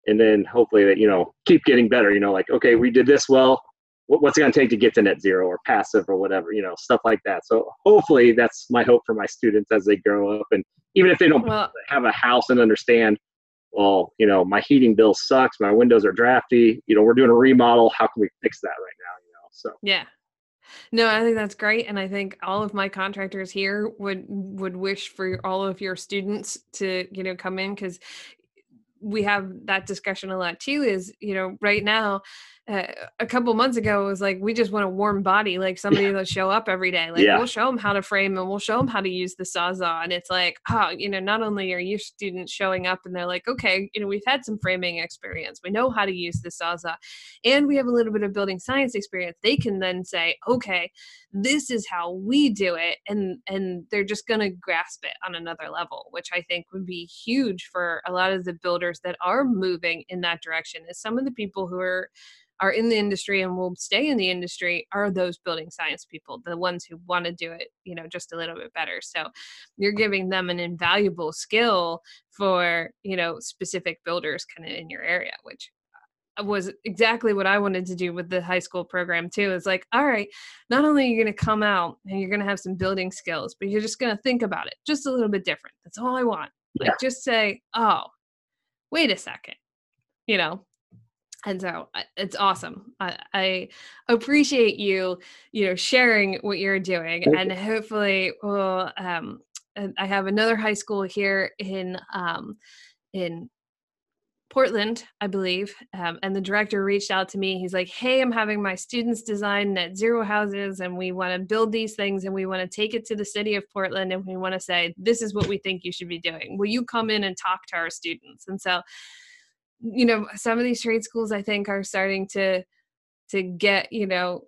And then hopefully that you know keep getting better you know like okay we did this well. What, what's it going to take to get to net zero or passive or whatever you know stuff like that. So hopefully that's my hope for my students as they grow up. And even if they don't Well, have a house and understand well you know my heating bill sucks my windows are drafty you know we're doing a remodel how can we fix that right now you know so Yeah. No, I think that's great, and I think all of my contractors here would would wish for all of your students to you know come in because we have that discussion a lot too. Is you know right now. Uh, a couple months ago, it was like we just want a warm body, like somebody that'll show up every day. Like Yeah. we'll show them how to frame and we'll show them how to use the sawzall. And it's like, oh, you know, not only are your students showing up and they're like, okay, you know, we've had some framing experience, we know how to use the sawzall, and we have a little bit of building science experience they can then say okay this is how we do it and and they're just going to grasp it on another level which i think would be huge for a lot of the builders that are moving in that direction is some of the people who are are in the industry and will stay in the industry are those building science people the ones who want to do it you know just a little bit better so you're giving them an invaluable skill for you know specific builders kind of in your area which uh, was exactly what I wanted to do with the high school program too. It's like, all right, not only are you going to come out and you're going to have some building skills, but you're just going to think about it just a little bit different. That's all I want. Yeah. Like, just say, oh, wait a second, you know. And so it's awesome. I, I appreciate you, you know, sharing what you're doing, Thank and hopefully, we'll. Um, I have another high school here in um, in Portland, I believe. Um, and the director reached out to me. He's like, Hey, I'm having my students design net zero houses, and we want to build these things and we want to take it to the city of Portland and we want to say, This is what we think you should be doing. Will you come in and talk to our students? And so, you know, some of these trade schools I think are starting to to get, you know,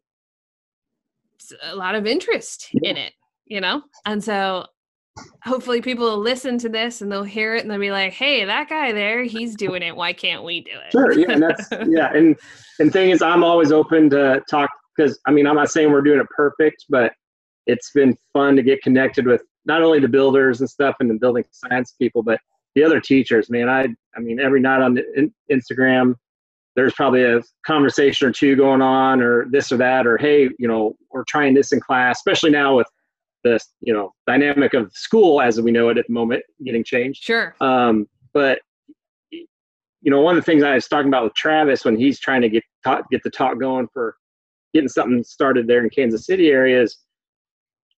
a lot of interest in it, you know? And so hopefully people will listen to this and they'll hear it and they'll be like, hey, that guy there, he's doing it. Why can't we do it? Sure, yeah, and that's yeah, and and thing is, I'm always open to talk because I mean, I'm not saying we're doing it perfect, but it's been fun to get connected with not only the builders and stuff and the building science people, but the other teachers. Man, I I mean, every night on the in, Instagram, there's probably a conversation or two going on, or this or that, or hey, you know, we're trying this in class, especially now with the you know dynamic of school as we know it at the moment getting changed. Sure. Um, but you know, one of the things I was talking about with Travis when he's trying to get talk, get the talk going for getting something started there in Kansas City area is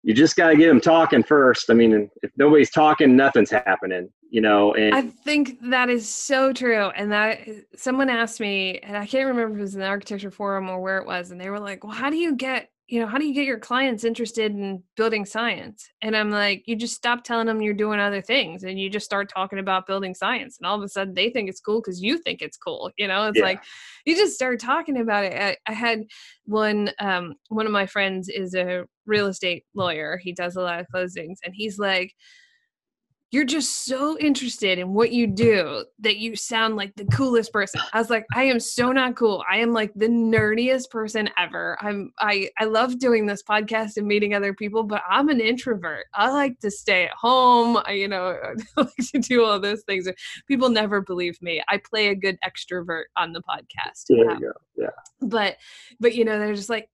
you just got to get them talking first. I mean, if nobody's talking, nothing's happening. You know, and I think that is so true. And that someone asked me, and I can't remember if it was in the architecture forum or where it was, and they were like, Well, how do you get, you know, how do you get your clients interested in building science? And I'm like, you just stop telling them you're doing other things and you just start talking about building science. And all of a sudden they think it's cool because you think it's cool. You know, it's Yeah. like you just start talking about it. I, I had one um one of my friends is a real estate lawyer. He does a lot of closings, and he's like, you're just so interested in what you do that you sound like the coolest person. I was like, I am so not cool. I am like the nerdiest person ever. I'm I I love doing this podcast and meeting other people, but I'm an introvert. I like to stay at home. I, you know, I like to do all those things. People never believe me. I play a good extrovert on the podcast. there Um, you go. Yeah, but but you know they're just like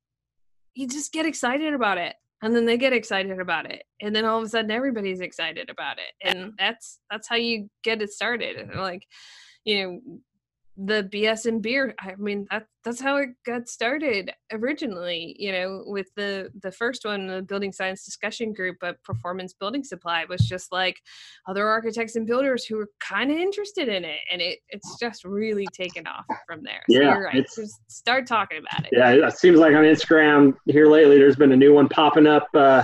you just get excited about it and then they get excited about it and then all of a sudden everybody's excited about it and that's that's how you get it started And, like you know the BS and beer. I mean, that that's how it got started originally. You know, with the the first one, the building science discussion group at Performance Building Supply was just like other architects and builders who were kind of interested in it, and it it's just really taken off from there. So yeah, you're right. Just start talking about it. Yeah, it seems like on Instagram here lately, there's been a new one popping up. Uh,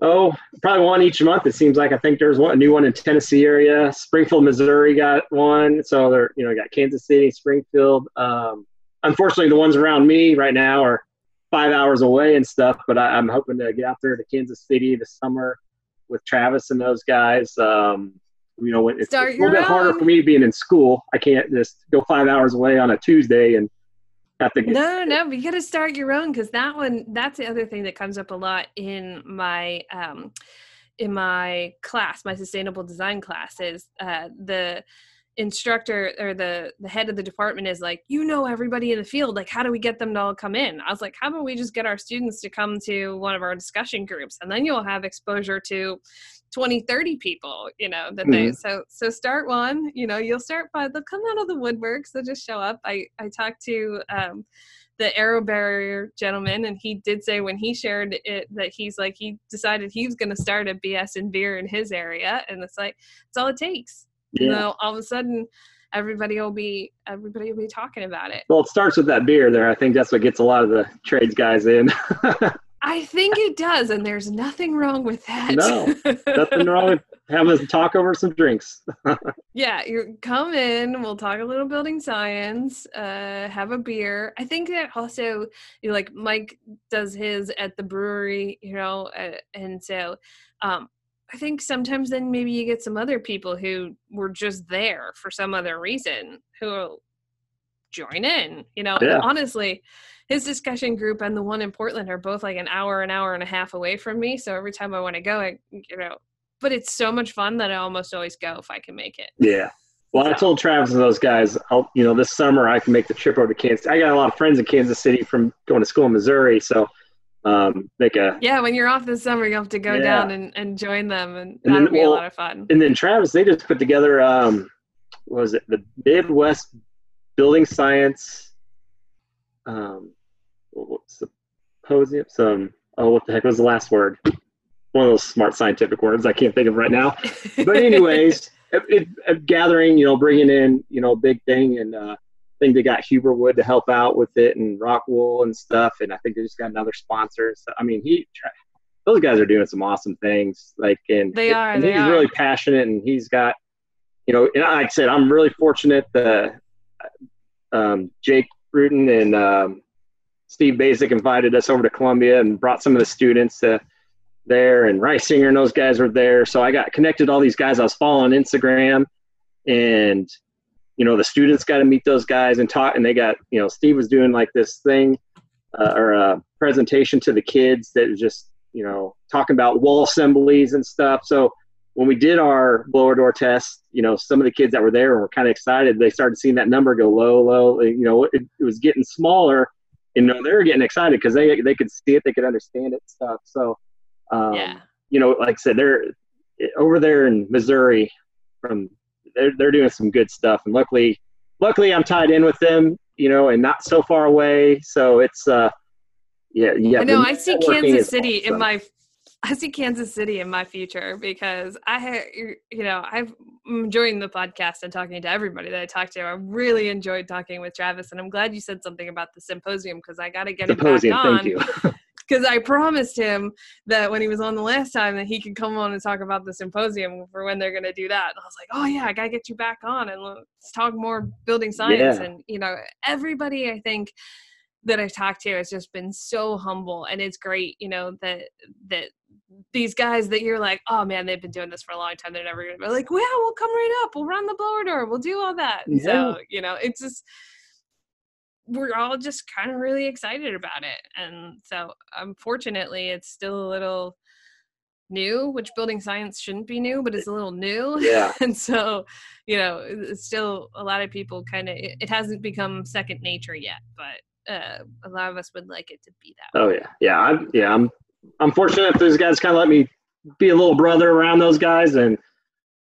oh, probably one each month. It seems like I think there's one a new one in Tennessee area. Springfield, Missouri got one. So they're you know got Kansas City, Springfield. Um, unfortunately, the ones around me right now are five hours away and stuff. But I, am hoping to get out there to Kansas City this summer with Travis and those guys. Um, you know, it's, it's a little bit harder for me being in school. I can't just go five hours away on a Tuesday and get no no you got to start your own because that one that's the other thing that comes up a lot in my um in my class my sustainable design class is uh the instructor or the the head of the department is like you know everybody in the field like how do we get them to all come in? I was like how about we just get our students to come to one of our discussion groups and then you'll have exposure to 20 30 people you know that they mm-hmm. so so start one you know you'll start by they'll come out of the woodwork so just show up. I i talked to um the AeroBarrier gentleman and he did say when he shared it that he's like he decided he was going to start a bs and beer in his area and it's like it's all it takes. Yeah. you know all of a sudden everybody will be everybody will be talking about it. Well it starts with that beer there. I think that's what gets a lot of the trades guys in I think it does, and there's nothing wrong with that. No, nothing wrong with having a talk over some drinks. yeah, you come in, we'll talk a little building science, uh, have a beer. I think that also, you know, like Mike does his at the brewery, you know, uh, and so um, I think sometimes then maybe you get some other people who were just there for some other reason who will join in. You know, yeah. honestly his discussion group and the one in Portland are both like an hour, an hour and a half away from me. So every time I want to go, I, you know, but it's so much fun that I almost always go if I can make it. Yeah. Well, so. I told Travis and those guys, I'll, you know, this summer I can make the trip over to Kansas. I got a lot of friends in Kansas City from going to school in Missouri. So, um, make a yeah. When you're off this summer, you have to go yeah. down and, and join them, and, and that'll be well, a lot of fun. And then Travis, they just put together, um, was it the Midwest Building Science um, symposium, some, oh, what the heck was the last word? One of those smart scientific words I can't think of right now. But anyways, it, it, it, gathering, you know, bringing in, you know, big thing. And uh, I think they got Huberwood to help out with it and Rockwool and stuff. And I think they just got another sponsor. So, I mean, he, those guys are doing some awesome things. Like, and they are. And they he's are. really passionate, and he's got, you know, and like I said, I'm really fortunate that um, Jake Bruton and um, Steve Baczek invited us over to Columbia and brought some of the students to there, and Risinger and those guys were there. So I got connected all these guys I was following Instagram, and you know the students got to meet those guys and talk. And they got you know Steve was doing like this thing uh, or a presentation to the kids that was just you know talking about wall assemblies and stuff. So when we did our blower door test, you know, some of the kids that were there were kind of excited. They started seeing that number go low, low. You know, it, it was getting smaller, you know they were getting excited because they they could see it, they could understand it stuff. So, um, yeah, you know, like I said, they're over there in Missouri. From they're they're doing some good stuff, and luckily, luckily I'm tied in with them, you know, and not so far away. So it's uh, yeah, yeah. I know. I see Kansas City awesome. in my I see Kansas City in my future because I you know, I've mm, enjoying the podcast and talking to everybody that I talked to. I really enjoyed talking with Travis, and I'm glad you said something about the symposium because I got to get symposium, him back on. Thank you. Because I promised him that when he was on the last time that he could come on and talk about the symposium for when they're going to do that. And I was like, oh yeah, I got to get you back on and let's talk more building science. Yeah. And you know, everybody I think that I've talked to has just been so humble, and it's great, you know, that that these guys that you're like, oh man, they've been doing this for a long time. They're never gonna be like, well, yeah, we'll come right up. We'll run the blower door. We'll do all that. Yeah. So, you know, it's just we're all just kind of really excited about it. And so unfortunately it's still a little new, which building science shouldn't be new, but it's a little new. Yeah. and so, you know, it's still a lot of people kind of it, it hasn't become second nature yet, but uh, a lot of us would like it to be that. Oh yeah, yeah, I'm yeah, I'm I'm fortunate those guys kind of let me be a little brother around those guys, and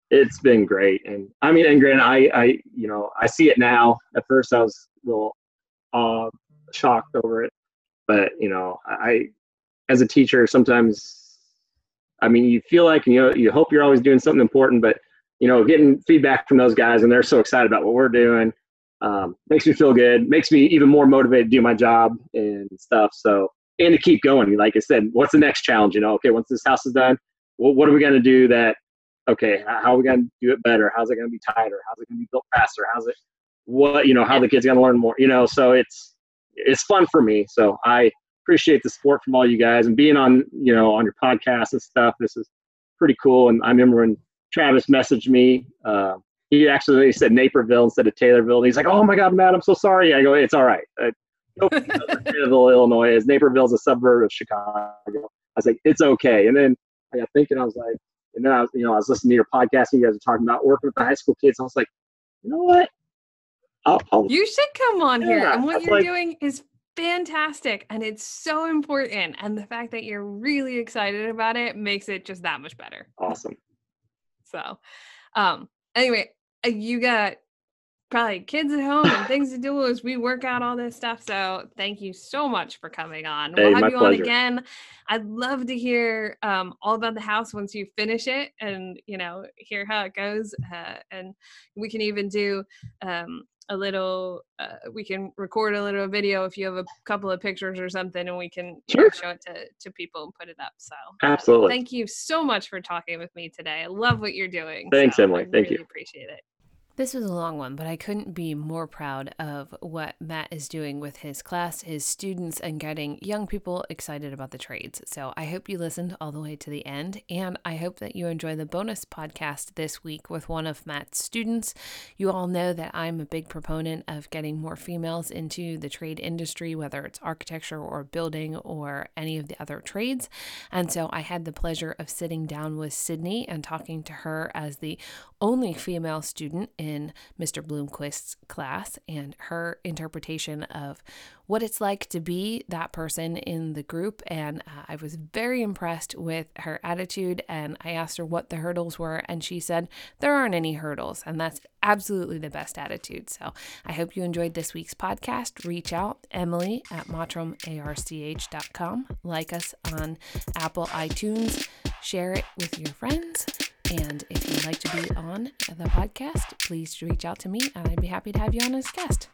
it's been great. And I mean, and granted, I, I, you know, I see it now. At first, I was a little uh, shocked over it, but you know, I, as a teacher, sometimes, I mean, you feel like you know, you hope you're always doing something important, but you know, getting feedback from those guys and they're so excited about what we're doing um, makes me feel good. Makes me even more motivated to do my job and stuff. So, and to keep going. Like I said, what's the next challenge? You know, okay, once this house is done, well, what are we going to do that okay, how are we going to do it better? How's it going to be tighter? How's it going to be built faster? How's it, what, you know, how the kid's going to learn more, you know, so it's, it's fun for me. So I appreciate the support from all you guys and being on, you know, on your podcast and stuff. This is pretty cool. And I remember when Travis messaged me, uh, he actually said Naperville instead of Taylorville. And he's like, "Oh my God, Matt, I'm so sorry." I go, "It's all right." Uh, Taylorville, Illinois is Naperville's a suburb of Chicago. I was like, "It's okay." And then I got thinking, I was like, and then I was, you know, I was listening to your podcast and you guys are talking about working with the high school kids. I was like, you know what? I'll, I'll, you should come on yeah, here. And what you're like, doing is fantastic and it's so important. And the fact that you're really excited about it makes it just that much better. Awesome. So, um, anyway, uh, you got probably kids at home and things to do as we work out all this stuff. So thank you so much for coming on. Hey, we'll have you pleasure. on again. I'd love to hear um, all about the house once you finish it and, you know, hear how it goes. Uh, and we can even do um, a little, uh, we can record a little video if you have a couple of pictures or something and we can sure. know, show it to, to people and put it up. So absolutely. Thank you so much for talking with me today. I love what you're doing. Thanks, so Emily. Thank really you. Appreciate it. This was a long one, but I couldn't be more proud of what Matt is doing with his class, his students, and getting young people excited about the trades. So I hope you listened all the way to the end, and I hope that you enjoy the bonus podcast this week with one of Matt's students. You all know that I'm a big proponent of getting more females into the trade industry, whether it's architecture or building or any of the other trades. And so I had the pleasure of sitting down with Sydney and talking to her as the only female student in Mr. Bloomquist's class and her interpretation of what it's like to be that person in the group. And uh, I was very impressed with her attitude. And I asked her what the hurdles were, and she said, There aren't any hurdles. And that's absolutely the best attitude. So I hope you enjoyed this week's podcast. Reach out, Emily at mottramarch.com. Like us on Apple iTunes. Share it with your friends. And if you'd like to be on the podcast, please reach out to me and I'd be happy to have you on as a guest.